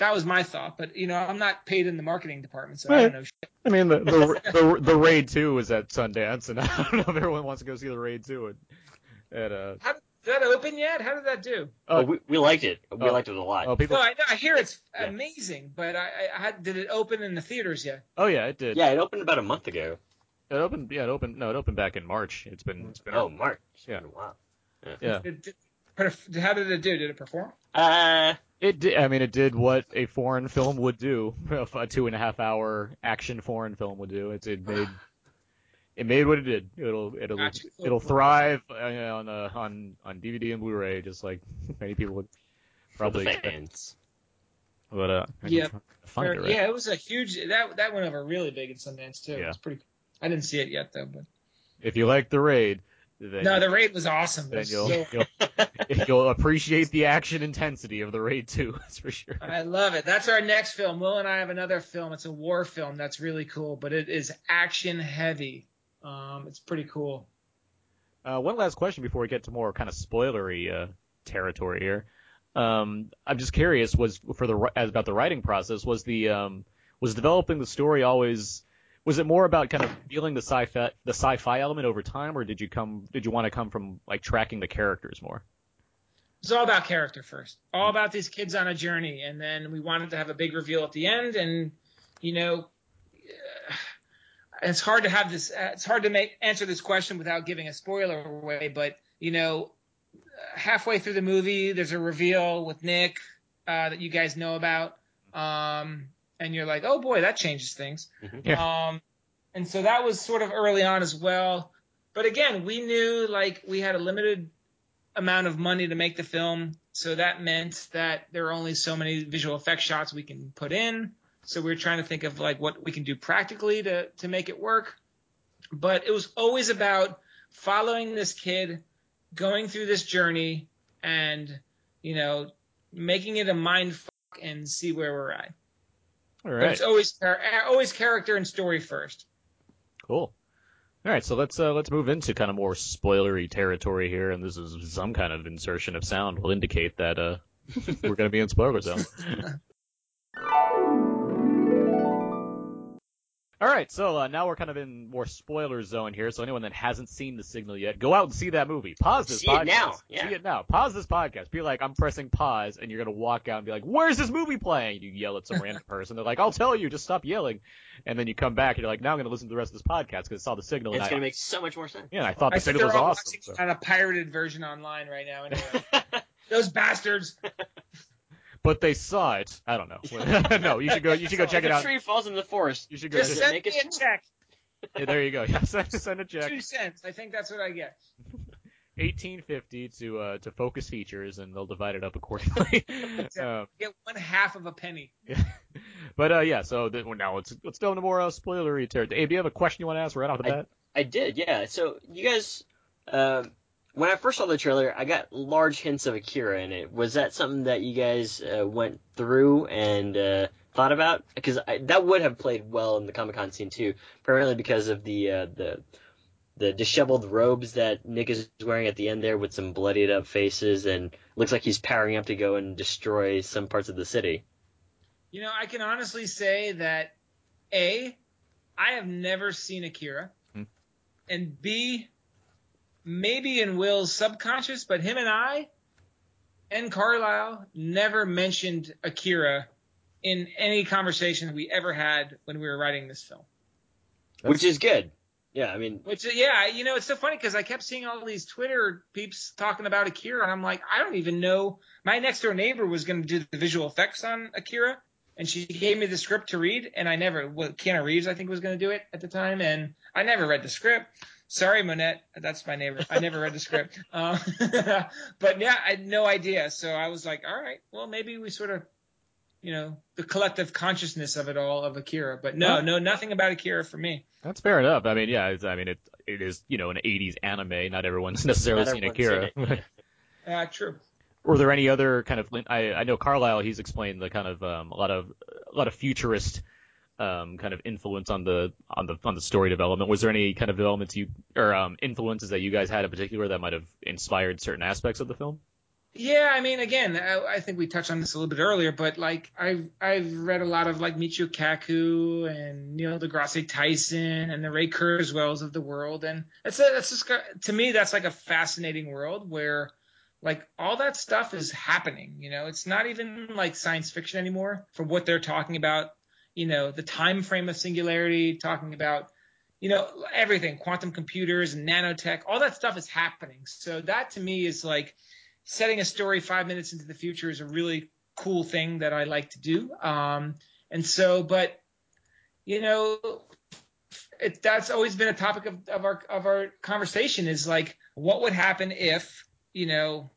that was my thought. But you know, I'm not paid in the marketing department, so I don't know. shit. I mean, the the, the the raid two was at Sundance, and I don't know if everyone wants to go see the raid two at, at uh. How did that open yet? How did that do? Oh, we, we liked it. We Oh. liked it a lot. Oh, people. No, I, I hear it's Yeah. amazing, but I, I, I had, did it open in the theaters yet? Oh yeah, it did. Yeah, it opened about a month ago. It opened. Yeah, it opened. No, it opened back in March. It's been. It's been. Oh, March. Yeah. Wow. Yeah. Did, did, how did it do? Did it perform? Uh, It did. I mean, it did what a foreign film would do. A two and a half hour action foreign film would do. It's it made. It made what it did. It'll it'll Gotcha. it'll thrive uh, on uh, on on DVD and Blu-ray, just like many people would for the probably. fans. But uh, Yeah. try it, right? Yeah, it was a huge. That that went over really big in Sundance too. It Yeah. was pretty. I didn't see it yet though, but If you like the raid, then no, the raid was awesome. Then was you'll, so- you'll you'll appreciate the action intensity of the raid too. That's for sure. I love it. That's our next film. Will and I have another film. It's a war film that's really cool, but it is action heavy. Um, it's pretty cool. Uh, one last question before we get to more kind of spoilery uh, territory here. Um, I'm just curious, was for the as about the writing process, was the um, was developing the story always was it more about kind of feeling the sci-fi the sci-fi element over time, or did you come did you want to come from like tracking the characters more? It's all about character first. All about these kids on a journey, and then we wanted to have a big reveal at the end. And you know, uh, it's hard to have this. Uh, it's hard to make answer this question without giving a spoiler away. But you know, halfway through the movie, there's a reveal with Nick uh, that you guys know about, um, and you're like, oh boy, that changes things. Yeah. Um, and so that was sort of early on as well. But again, we knew like we had a limited amount of money to make the film, so that meant that there are only so many visual effects shots we can put in. So we were trying to think of like what we can do practically to to make it work. But it was always about following this kid, going through this journey, and you know, making it a mind fuck and see where we're at. All But it's always always character and story first. cool. All right, so let's uh, let's move into kind of more spoilery territory here, and this is some kind of insertion of sound will indicate that uh, we're going to be in spoiler zone. All right, so uh, now we're kind of in more spoiler zone here. So anyone that hasn't seen The Signal yet, go out and see that movie. Pause this See it podcast. now, yeah. See it now. Pause this podcast. Be like, I'm pressing pause, and you're gonna walk out and be like, "Where's this movie playing?" You yell at some random person. They're like, "I'll tell you. Just stop yelling." And then you come back and you're like, "Now I'm gonna listen to the rest of this podcast because I saw The Signal." It's and I, gonna make so much more sense. yeah, I thought I The think Signal was awesome. watching so- on a pirated version online right now. Anyway. Those bastards. But they saw it. I don't know. no, you should go. You should go check if it a out. tree falls in the forest, You should go. Just Does it send make me a check. Yeah, there you go. Yeah, send, send a check. Two cents. I think that's what I get. 1850 to uh, to Focus Features, and they'll divide it up accordingly. um, Get one half of a penny. Yeah. but uh, yeah, so th- well, now let's let's go into more uh, spoilery territory. Abe, do you have a question you want to ask right off the I- bat? I did, yeah. So you guys, um, when I first saw the trailer, I got large hints of Akira in it. Was that something that you guys uh, went through and uh, thought about? Because that would have played well in the Comic Con scene too, primarily because of the uh, the the disheveled robes that Nick is wearing at the end there with some bloodied up faces and looks like he's powering up to go and destroy some parts of the city. You know, I can honestly say that A, I have never seen Akira. Hmm. And B, maybe in Will's subconscious, but him and I and Carlyle never mentioned Akira in any conversation we ever had when we were writing this film. Which is good. Yeah, I mean, Which, yeah, you know, it's so funny because I kept seeing all these Twitter peeps talking about Akira, and I'm like, I don't even know. My next door neighbor was going to do the visual effects on Akira, and she gave me the script to read, and I never, well, Keanu Reeves, I think, was going to do it at the time, and I never read the script. Sorry, Monette, that's my neighbor. I never read the script. Um, but yeah, I had no idea. So I was like, all right, well, maybe we sort of, you know, the collective consciousness of it all of Akira. But no, Well- no, nothing about Akira for me. That's fair enough. I mean, yeah, it's, I mean, it it is you know an '80s anime. Not everyone's necessarily Not seen everyone's Akira. seen. Uh, true. Were there any other kind of? I I know Carlyle. He's explained the kind of um, a lot of a lot of futurist um, kind of influence on the on the on the story development. Was there any kind of developments you or um, influences that you guys had in particular that might have inspired certain aspects of the film? Yeah, I mean, again, I, I think we touched on this a little bit earlier, but like I've I've read a lot of like Michio Kaku and Neil deGrasse Tyson and the Ray Kurzweils of the world, and that's a, that's just to me that's like a fascinating world where like all that stuff is happening. You know, it's not even like science fiction anymore for what they're talking about. You know, the time frame of singularity, talking about you know everything, quantum computers nanotech, all that stuff is happening. So that to me is like setting a story five minutes into the future is a really cool thing that I like to do. Um, and so, but you know, it, that's always been a topic of, of our of our conversation is like, what would happen if you know,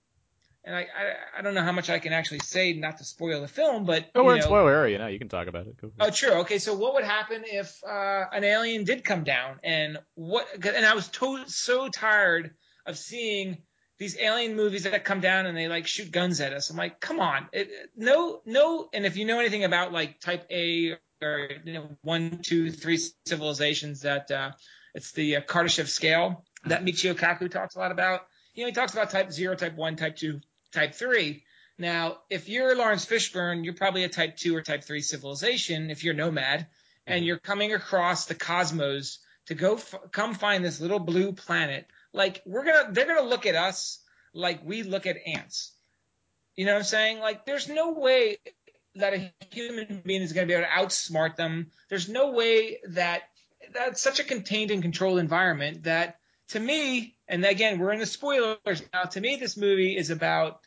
and I, I I don't know how much I can actually say not to spoil the film, but Oh, we're you in know, spoiler area now. You can talk about it. Go Oh, true. Okay, so what would happen if uh, an alien did come down, and what? And I was to- so tired of seeing these alien movies that come down and they like shoot guns at us. I'm like, come on, it, no, no. And if you know anything about like Type A or you know one, two, three civilizations, that uh, it's the uh, Kardashev scale that Michio Kaku talks a lot about. You know, he talks about Type Zero, Type One, Type Two, Type Three. Now, if you're Laurence Fishburne, you're probably a type two or type three civilization if you're nomad and mm-hmm. you're coming across the cosmos to go f- come find this little blue planet. Like we're to they're going to look at us like we look at ants. You know what I'm saying? Like there's no way that a human being is going to be able to outsmart them. There's no way that that's such a contained and controlled environment that to me, and again, we're in the spoilers now. To me, this movie is about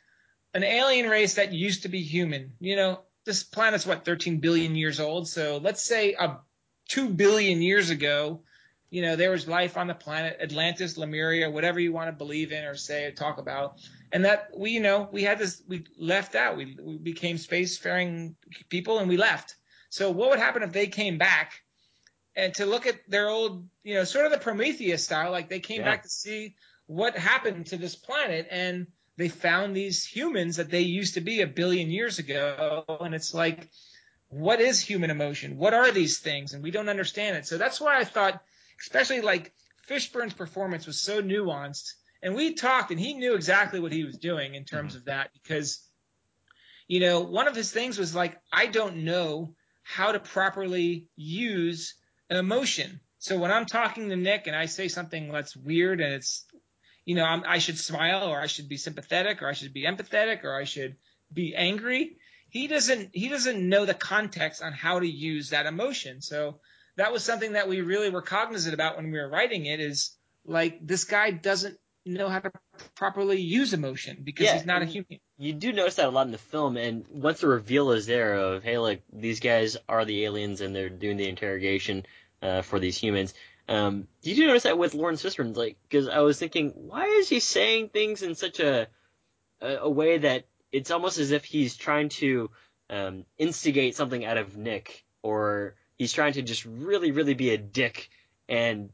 an alien race that used to be human. You know, this planet's what 13 billion years old. So let's say a two billion years ago, you know, there was life on the planet, Atlantis, Lemuria, whatever you want to believe in or say or talk about, and that we, you know, we had this, we left out, we, we became spacefaring people and we left. So what would happen if they came back? And to look at their old, you know, sort of the Prometheus style, like they came Yeah. back to see what happened to this planet, and they found these humans that they used to be a billion years ago and it's like what is human emotion? What are these things? And we don't understand it. So that's why i thought especially like fishburne's performance was so nuanced and we talked and he knew exactly what he was doing in terms mm-hmm. of that because you know one of his things was like i don't know how to properly use an emotion. So when i'm talking to nick and i say something that's weird and it's you know, I'm, I should smile or I should be sympathetic or I should be empathetic or I should be angry. He doesn't he doesn't know the context on how to use that emotion. So that was something that we really were cognizant about when we were writing it is like this guy doesn't know how to properly use emotion because Yeah, he's not a human. You do notice that a lot in the film, and once the reveal is there of, hey, look, these guys are the aliens and they're doing the interrogation uh, for these humans. Um, you notice that with Laurence Fishburne, like, because I was thinking, why is he saying things in such a, a a way that it's almost as if he's trying to um, instigate something out of Nick, or he's trying to just really, really be a dick. And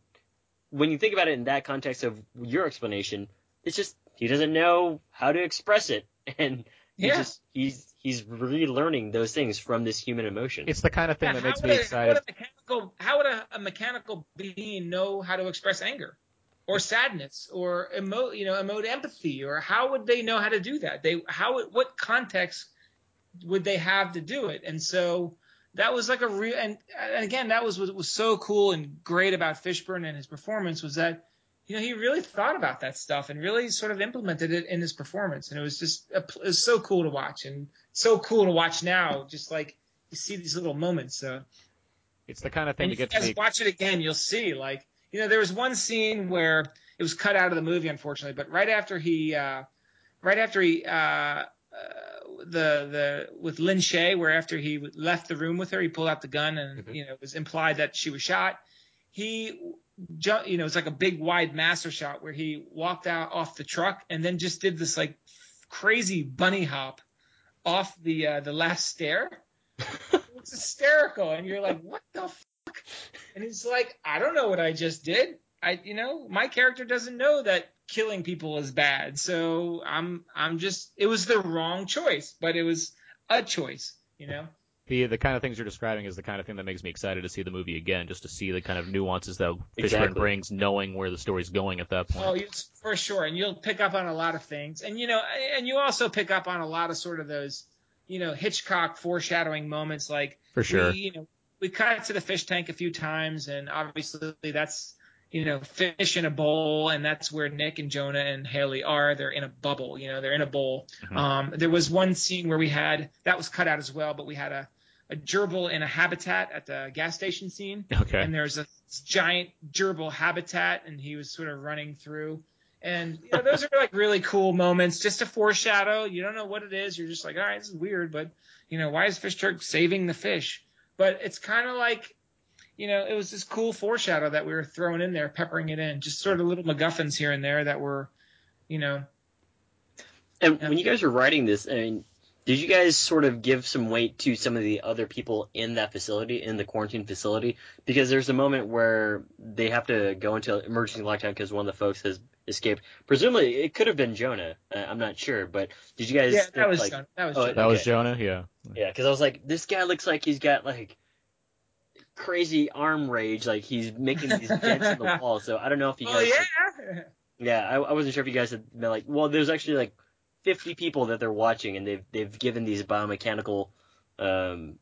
when you think about it in that context of your explanation, it's just he doesn't know how to express it, and he Yeah. just he's he's relearning those things from this human emotion. It's the kind of thing Yeah, that makes would me a- excited. How would a mechanical how would a, a mechanical being know how to express anger? or sadness or emote you know emote empathy or how would they know how to do that they how what context would they have to do it and so that was like a real and, and again that was what was so cool and great about fishburne and his performance was that you know he really thought about that stuff and really sort of implemented it in his performance and it was just it was so cool to watch and so cool to watch now just like you see these little moments so It's the kind of thing and to get to watch it again, you'll see like you know there was one scene where it was cut out of the movie unfortunately, but right after he uh, right after he uh, uh, the the with Lin Shaye, where after he left the room with her, he pulled out the gun and you know it was implied that she was shot. He ju- you know it's like a big wide master shot where he walked out off the truck and then just did this like crazy bunny hop off the uh, the last stair. it's hysterical, and you're like, what the fuck? And he's like, I don't know what I just did. I, you know, my character doesn't know that killing people is bad. So I'm, I'm just, it was the wrong choice, but it was a choice, you know? The the kind of things you're describing is the kind of thing that makes me excited to see the movie again, just to see the kind of nuances that Fishburne Exactly. brings, knowing where the story's going at that point. Yes, for sure. And you'll pick up on a lot of things. And, you know, and you also pick up on a lot of sort of those, you know, Hitchcock foreshadowing moments like, For sure. We, you know, we cut to the fish tank a few times, and obviously that's you know fish in a bowl, and that's where Nick and Jonah and Haley are. They're in a bubble, you know, they're in a bowl. Mhm. Um, there was one scene where we had that was cut out as well, but we had a a gerbil in a habitat at the gas station scene, Okay. and there's a giant gerbil habitat, and he was sort of running through. And you know, those are like really cool moments, just to foreshadow. You don't know what it is. You're just like, all right, this is weird, but you know, why is Fish Turk saving the fish? But it's kind of like, you know, it was this cool foreshadow that we were throwing in there, peppering it in, just sort of little MacGuffins here and there that were, you know, And when you guys were writing this, I mean, did you guys sort of give some weight to some of the other people in that facility, in the quarantine facility? Because there's a moment where they have to go into emergency lockdown because one of the folks has escaped. Presumably, it could have been Jonah. Uh, I'm not sure, but did you guys? yeah, think, that was like, Jonah. That was oh, Jonah. that was okay. Jonah. Yeah. Yeah, because I was like, this guy looks like he's got like crazy arm rage, like he's making these dents in the wall. So I don't know if you Oh guys. yeah. Yeah, I, I wasn't sure if you guys had been like, well, there's actually like 50 people that they're watching, and they've they've given these biomechanical um,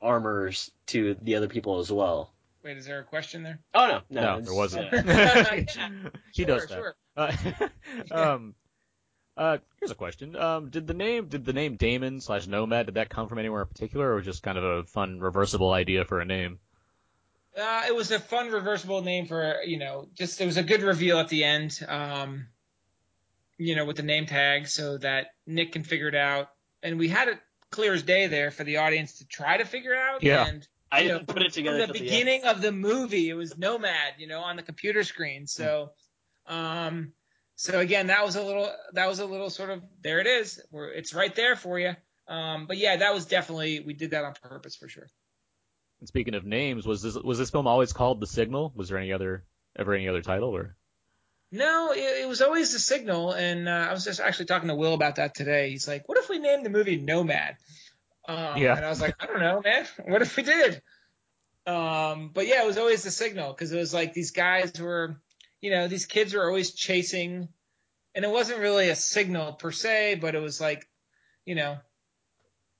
armors to the other people as well. Wait, is there a question there? Oh no, no, No, there wasn't. Yeah, he sure, does that. sure. Uh, um, uh, here's a question. Um, did the name did the name Damon slash Nomad did that come from anywhere in particular, or was just kind of a fun reversible idea for a name? Uh, it was a fun reversible name for you know just it was a good reveal at the end. Um, you know, with the name tag, so that Nick can figure it out, and we had it clear as day there for the audience to try to figure out. Yeah. And I know, didn't put it together from till the the beginning of the movie. It was Nomad, you know, on the computer screen. So, Hmm. um, so again, that was a little, that was a little sort of, there it is. Where it's right there for you. Um, but yeah, that was definitely, we did that on purpose for sure. And speaking of names, was this was this film always called The Signal? Was there any other ever any other title or? No, it, it was always the signal, and uh, I was just actually talking to Will about that today. He's like, "What if we named the movie Nomad?" Um, Yeah. And I was like, "I don't know, man. What if we did?" Um, but yeah, it was always the signal because it was like these guys were, you know, these kids were always chasing, and it wasn't really a signal per se, but it was like, you know,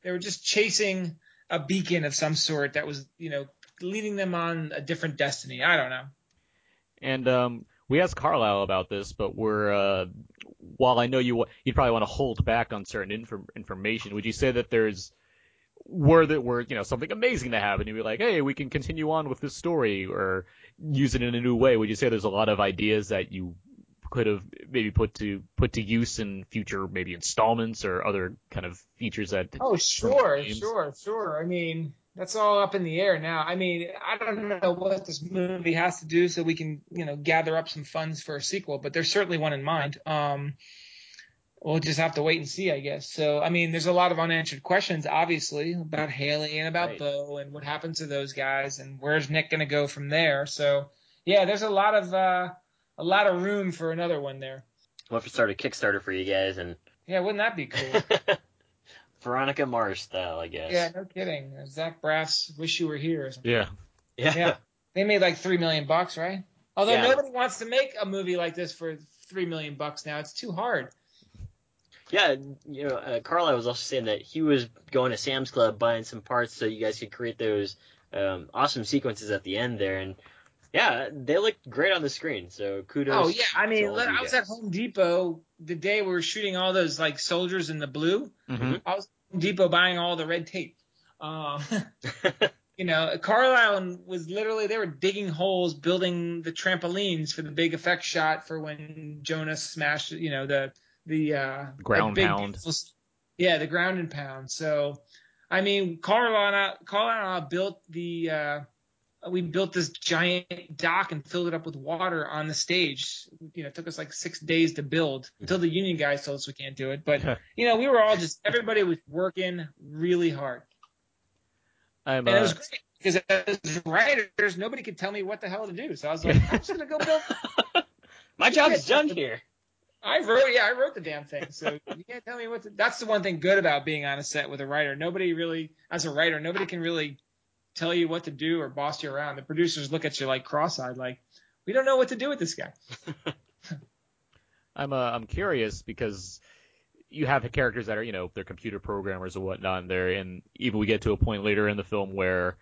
they were just chasing a beacon of some sort that was, you know, leading them on a different destiny. I don't know. And um, we asked Carlyle about this, but we're uh, while I know you you'd probably want to hold back on certain infor- information, would you say that there's were that were you know something amazing to happen? You'd be like, hey, we can continue on with this story or use it in a new way. Would you say there's a lot of ideas that you could have maybe put to put to use in future maybe installments or other kind of features that Oh, sure, sure, sure. I mean, that's all up in the air now. I mean, I don't know what this movie has to do so we can, you know, gather up some funds for a sequel, but there's certainly one in mind. Um, we'll just have to wait and see, I guess. So, I mean, there's a lot of unanswered questions, obviously, about Haley and about Right. Beau and what happened to those guys and where's Nick going to go from there. So, yeah, there's a lot of uh, a lot of room for another one there. We'll have to start a Kickstarter for you guys and Yeah, wouldn't that be cool? Veronica Mars style, I guess. yeah, no kidding. Zach Braff's "Wish You Were Here" or something. yeah Yeah. Yeah. They made like three million bucks, right? Although Yeah. nobody wants to make a movie like this for three million bucks now, it's too hard. Yeah, you know, uh, Carlyle was also saying that he was going to Sam's Club buying some parts so you guys could create those um, awesome sequences at the end there, and yeah, they looked great on the screen. So kudos. Oh yeah, I mean, all I was guys. at Home Depot the day we were shooting all those like soldiers in the blue. Mhm. I was at Home Depot buying all the red tape. Um, you know, Carlyle was literally they were digging holes, building the trampolines for the big effect shot for when Jonas smashed, you know, the the uh, Ground big pound. Yeah, the ground and pound. So, I mean, Carlyle Carlyle built the. Uh, we built this giant dock and filled it up with water on the stage. You know, it took us like six days to build until the union guys told us we can't do it. But you know, we were all just everybody was working really hard, I'm, and it uh, was great because as writers, nobody could tell me what the hell to do. So I was like, I'm just gonna go build. My job's done here. I wrote, yeah, I wrote the damn thing. So you can't tell me what to. That's the one thing good about being on a set with a writer. Nobody really, as a writer, nobody can really tell you what to do or boss you around. The producers look at you like cross-eyed, like we don't know what to do with this guy. I'm uh, I'm curious because you have the characters that are you know they're computer programmers or whatnot in there, and even we get to a point later in the film where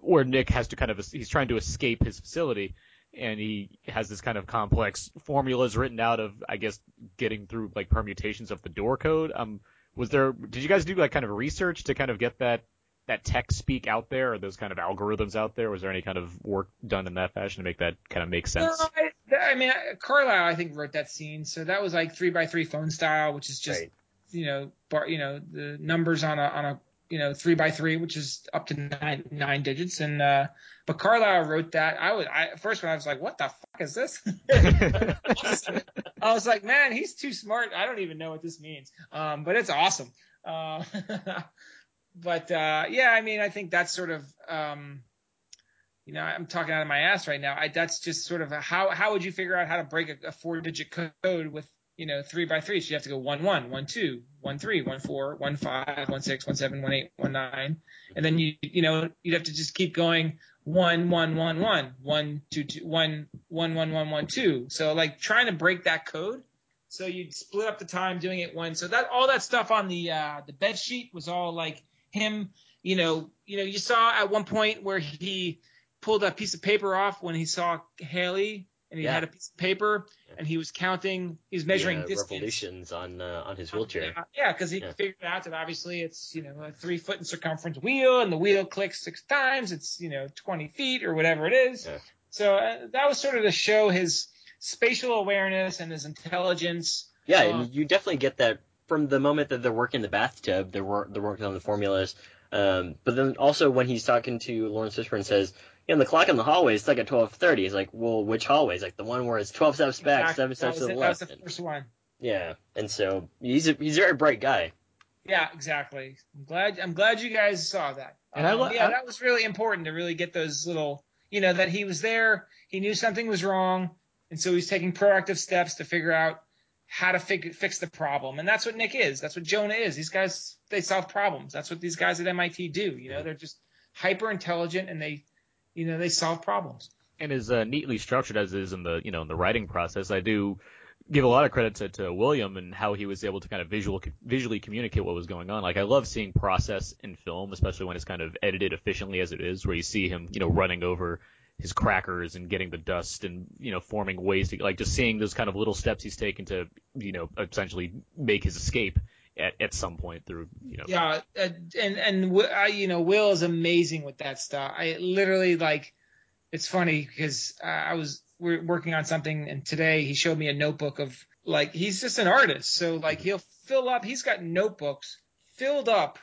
where Nick has to kind of he's trying to escape his facility, and he has this kind of complex formulas written out of I guess getting through like permutations of the door code. Um, was there did you guys do like kind of research to kind of get that that tech speak out there or those kind of algorithms out there? Was there any kind of work done in that fashion to make that kind of make sense? No, I, I mean I- Carlyle, I think wrote that scene, so that was like three by three phone style, which is just Right. you know bar, you know the numbers on a on a you know three by three, which is up to nine nine digits, and uh, but Carlyle wrote that. I was I first when I was like, what the fuck is this? I was like, man, he's too smart. I don't even know what this means. Um, but it's awesome. Uh, but uh, yeah, I mean, I think that's sort of, um, you know, I'm talking out of my ass right now. I, that's just sort of a, how how would you figure out how to break a, a four digit code with you know three by three? So you have to go one one, one two, one three, one four, one five, one six, one seven, one eight, one nine, and then you you know you'd have to just keep going one one one one one two two one one one one one two. So like trying to break that code. So you'd split up the time doing it one. So that all that stuff on the uh, the bed sheet was all like him. You know, you know, you saw at one point where he pulled a piece of paper off when he saw Haley, and he Yeah. had a piece of paper, and he was counting, he was measuring the, uh, distance. revolutions on uh, on his wheelchair. Uh, Yeah, because he Yeah. figured out that obviously it's you know a three foot in circumference wheel, and the wheel clicks six times. It's you know 20 feet or whatever it is. Yeah. So uh, that was sort of to show his spatial awareness and his intelligence. Yeah, Uh, and you definitely get that from the moment that they're working the bathtub, they're wor- they're working on the formulas. Um, but then also when he's talking to Laurence Fishburne says, "Yeah, the clock in the hallway is like at twelve thirty. He's like, "Well, which hallway?" He's like, "The one where it's twelve steps back, Exactly. seven That steps to the it. That was left." the first one. yeah, and so he's a, he's a very bright guy. Yeah, exactly. I'm glad. I'm glad you guys saw that. And I Um, lo- yeah, I- that was really important to really get those little, you know, that he was there. He knew something was wrong, and so he's taking proactive steps to figure out how to fig- fix the problem. And that's what Nick is. That's what Jonah is. These guys, they solve problems. That's what these guys at MIT do. You know, they're just hyper intelligent and they, you know, they solve problems. and as uh, neatly structured as it is in the you know in the writing process, I do give a lot of credit to, to William and how he was able to kind of visual visually communicate what was going on. Like I love seeing process in film, especially when it's kind of edited efficiently as it is, where you see him you know running over his crackers and getting the dust and you know forming ways to like just seeing those kind of little steps he's taken to you know essentially make his escape at, at some point through you know Yeah, uh, and and you know, Will is amazing with that stuff. I literally like. It's funny because uh, I was we're working on something, and today he showed me a notebook of like he's just an artist, so like he'll fill up. He's got notebooks filled up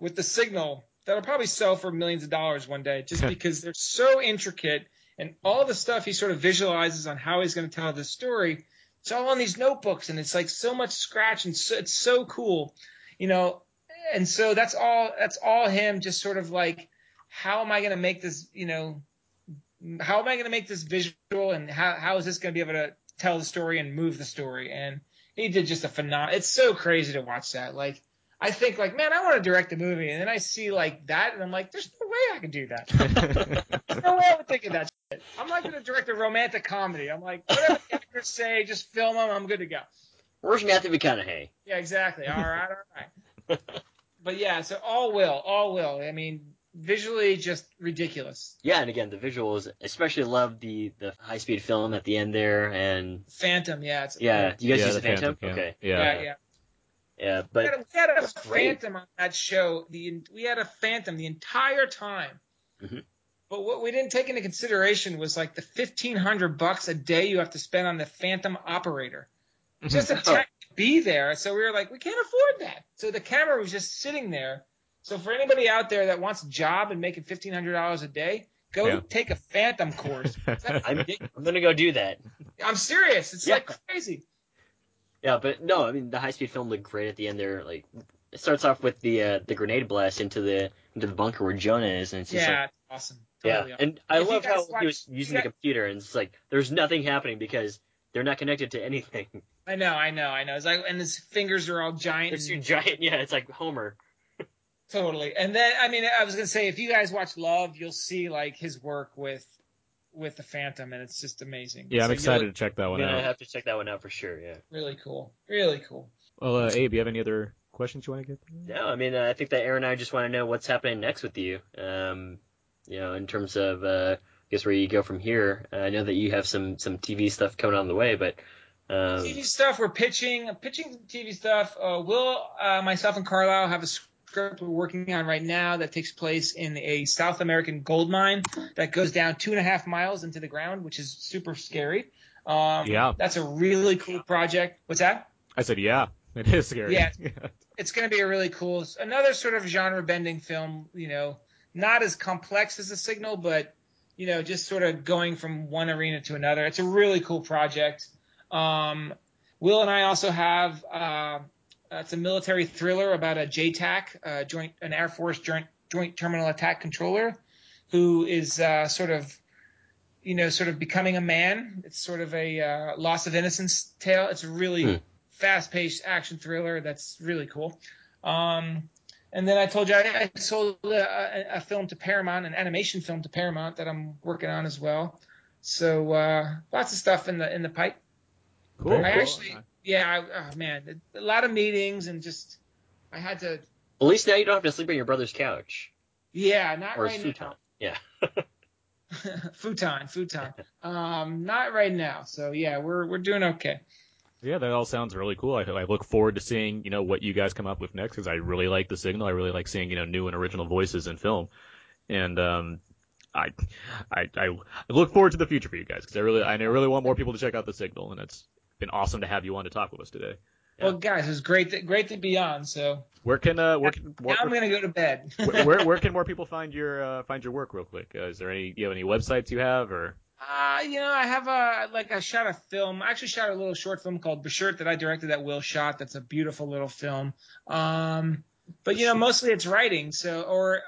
with the signal that'll probably sell for millions of dollars one day, just because they're so intricate and all the stuff he sort of visualizes on how he's going to tell this story. It's all on these notebooks, and it's like so much scratch, and so, it's so cool, you know. And so that's all. That's all him, just sort of like, how am I going to make this, you know, how am I going to make this visual, and how how is this going to be able to tell the story and move the story? And he did just a phenomenal. It's so crazy to watch that. Like, I think like, man, I want to direct a movie, and then I see like that, and I'm like, there's no way I can do that. There's no way I would think of that. Shit. it. I'm not going to direct a romantic comedy. I'm like, whatever the actors say, just film them. I'm good to go. Where's Matthew McConaughey? Yeah, exactly. All right, all right. but yeah, so all will, all will. I mean, visually just ridiculous. Yeah, and again, the visuals, especially love the the high speed film at the end there, and Phantom, yeah, it's yeah, you guys Yeah, use the the Phantom? Phantom, yeah. Okay, Yeah. yeah, yeah. Yeah, We but had a, we had a That's great. phantom on that show. The we had a phantom the entire time. Mhm. But what we didn't take into consideration was like the fifteen hundred bucks a day you have to spend on the phantom operator just to Oh. tech be there. So we were like, we can't afford that. So the camera was just sitting there. So for anybody out there that wants a job and making fifteen hundred dollars a day, go Yeah. take a phantom course. I'm I'm gonna go do that. I'm serious. It's Yeah. like crazy. Yeah, but no, I mean the high speed film looked great at the end there. Like it starts off with the uh, the grenade blast into the into the bunker where Jonah is, and it's just Yeah, like it's awesome. yeah. Awesome. And I If love how watch- he was using the computer, and it's like there's nothing happening because they're not connected to anything. I know, I know, I know. It's like, and his fingers are all giant. It's and- too giant. Yeah, it's like Homer. Totally. And then I mean I was gonna say if you guys watch Love, you'll see like his work with with the Phantom and it's just amazing. Yeah, I'm excited to check that one gonna out. have to check that one out for sure. Yeah. Really cool. Really cool. Well, uh, Abe, you have any other questions you want to get? No, I mean, uh, I think that Aaron and I just want to know what's happening next with you. Um, you know, in terms of, uh, I guess where you go from here. Uh, I know that you have some some TV stuff coming on the way, but um, TV stuff we're pitching pitching TV stuff. Uh Will uh, myself and Carlyle have a script we're working on right now that takes place in a South American gold mine that goes down two and a half miles into the ground, which is super scary. Um, Yeah. That's a really cool project. What's that? I said, yeah, it is scary. Yeah. it's going to be a really cool, another sort of genre bending film. You know, not as complex as the Signal, but you know, just sort of going from one arena to another. It's a really cool project. Um, Will and I also have uh, it's a military thriller about a JTAC, uh, joint an Air Force joint joint terminal attack controller, who is uh, sort of you know sort of becoming a man. It's sort of a uh, loss of innocence tale. It's a really Hmm. fast-paced action thriller that's really cool. Um, and then I told you I, I sold a, a, a film to Paramount, an animation film to Paramount that I'm working on as well. So uh, lots of stuff in the in the pipe. Cool. I cool. actually, yeah, I, oh man, a lot of meetings and just I had to, at least now you don't have to sleep on your brother's couch yeah, not or right his futon. Yeah. futon, futon. Um, not right now. So yeah, we're we're doing okay. Yeah, that all sounds really cool. I, I look forward to seeing, you know, what you guys come up with next because I really like the signal. I really like seeing, you know, new and original voices in film. And, um, I, I, I look forward to the future for you guys because I really, I really want more people to check out the signal and it's been awesome to have you on to talk with us today. Well, guys, it was great to, great to be on. So Where can, uh, where can, now I'm gonna go to bed. where, where, where can more people find your, uh, find your work real quick? Uh, is there any, you have any websites you have or? Uh, you know, I have a like I shot a film. I actually shot a little short film called Bashert that I directed that Will shot. That's a beautiful little film. Um, but you know, mostly it's writing. So, or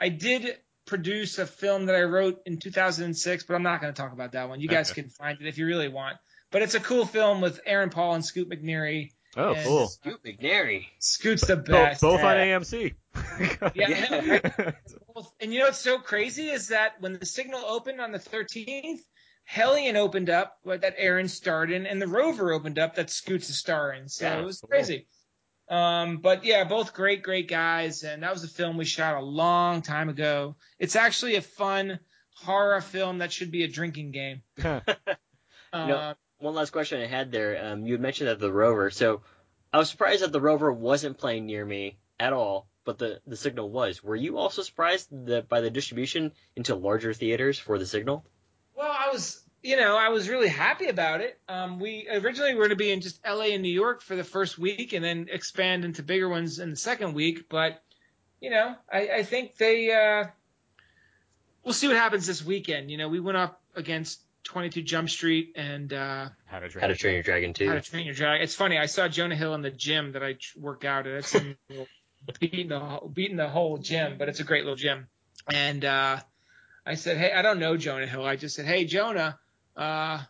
I did produce a film that I wrote in 2006, but I'm not going to talk about that one. You guys Okay. can find it if you really want. But it's a cool film with Aaron Paul and Scoot McNairy. Oh, And- cool. Scoot McNairy. Scoot's the best. both on AMC. Yeah, I know, right? And you know what's so crazy is that when the signal opened on the 13th, Hellion opened up what that Aaron starred in, and the Rover opened up that Scoots is starring. So Yeah, it was cool. crazy. Um, but yeah, both great, great guys, and that was a film we shot a long time ago. It's actually a fun horror film that should be a drinking game. Um, No. One last question I had there. Um, you had mentioned that the Rover. So I was surprised that the Rover wasn't playing near me at all, but the the Signal was. Were you also surprised that by the distribution into larger theaters for the Signal? Well, I was, you know, I was really happy about it. Um, we originally were going to be in just LA and New York for the first week and then expand into bigger ones in the second week. But, you know, I, I think they, uh, we'll see what happens this weekend. You know, we went up against 22 Jump Street and, uh, How to train, How to Train Your Dragon too. How to Train Your Dragon. It's funny. I saw Jonah Hill in the gym that I work out at. It's in- beating the whole- beating the whole gym, but it's a great little gym. And uh, I said, hey, I don't know Jonah Hill. I just said, hey, Jonah, uh,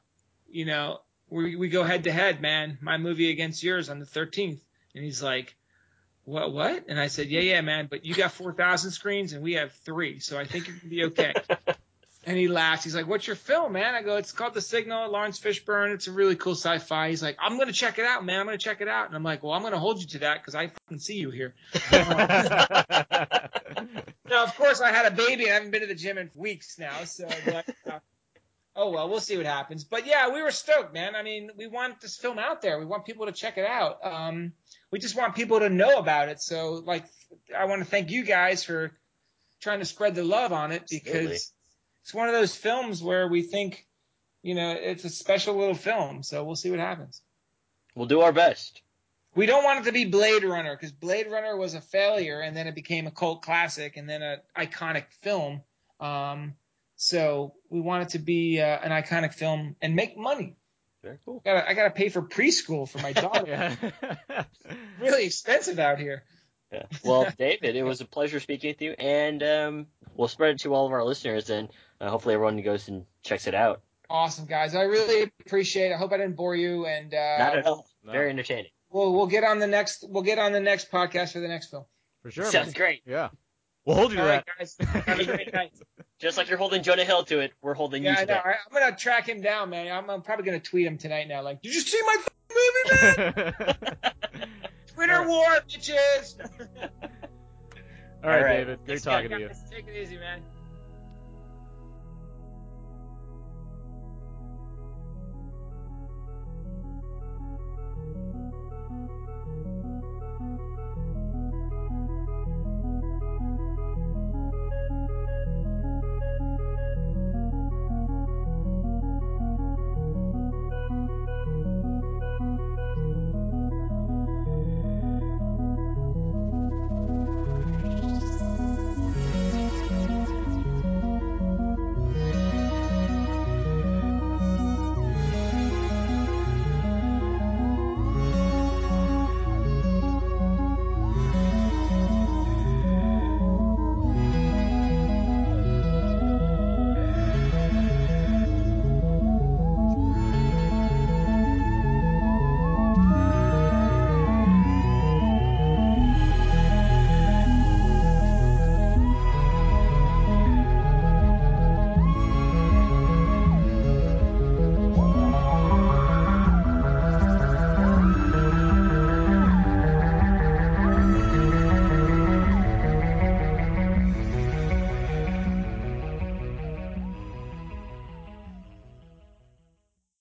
you know, we we go head to head, man. My movie against yours on the 13th. And he's like, what what? And I said, yeah, yeah, man. But you got 4,000 screens and we have three, so I think it can be okay. And he laughs. He's like, "What's your film, man?" I go, "It's called The Signal." Laurence Fishburne. It's a really cool sci-fi. He's like, "I'm gonna check it out, man. I'm gonna check it out." And I'm like, "Well, I'm gonna hold you to that because I fucking see you here." now, of course, I had a baby and I haven't been to the gym in weeks now. So, but, uh, oh well, we'll see what happens. But yeah, we were stoked, man. I mean, we want this film out there. We want people to check it out. Um, we just want people to know about it. So, like, I want to thank you guys for trying to spread the love on it because. It's one of those films where we think, you know, it's a special little film. So we'll see what happens. We'll do our best. We don't want it to be Blade Runner because Blade Runner was a failure and then it became a cult classic and then an iconic film. Um, so we want it to be uh, an iconic film and make money. Very cool. I gotta, I gotta pay for preschool for my daughter. really expensive out here. Yeah. Well, David, it was a pleasure speaking with you, and um, we'll spread it to all of our listeners, and uh, hopefully everyone goes and checks it out. Awesome guys, I really appreciate it. I hope I didn't bore you and uh, Not at all. No. Very entertaining. We'll we'll get on the next we'll get on the next podcast for the next film. For sure. Sounds man. great. Yeah. We'll hold you to All right, that. guys. Have a great night. Just like you're holding Jonah Hill to it, we're holding Yeah, you I to know. that. I, I'm gonna track him down, man. I'm, I'm probably gonna tweet him tonight now. Like, did you see my movie, man? Twitter war, bitches. All right, All right. David. Great Thanks, talking to guys. you. Take it easy, man.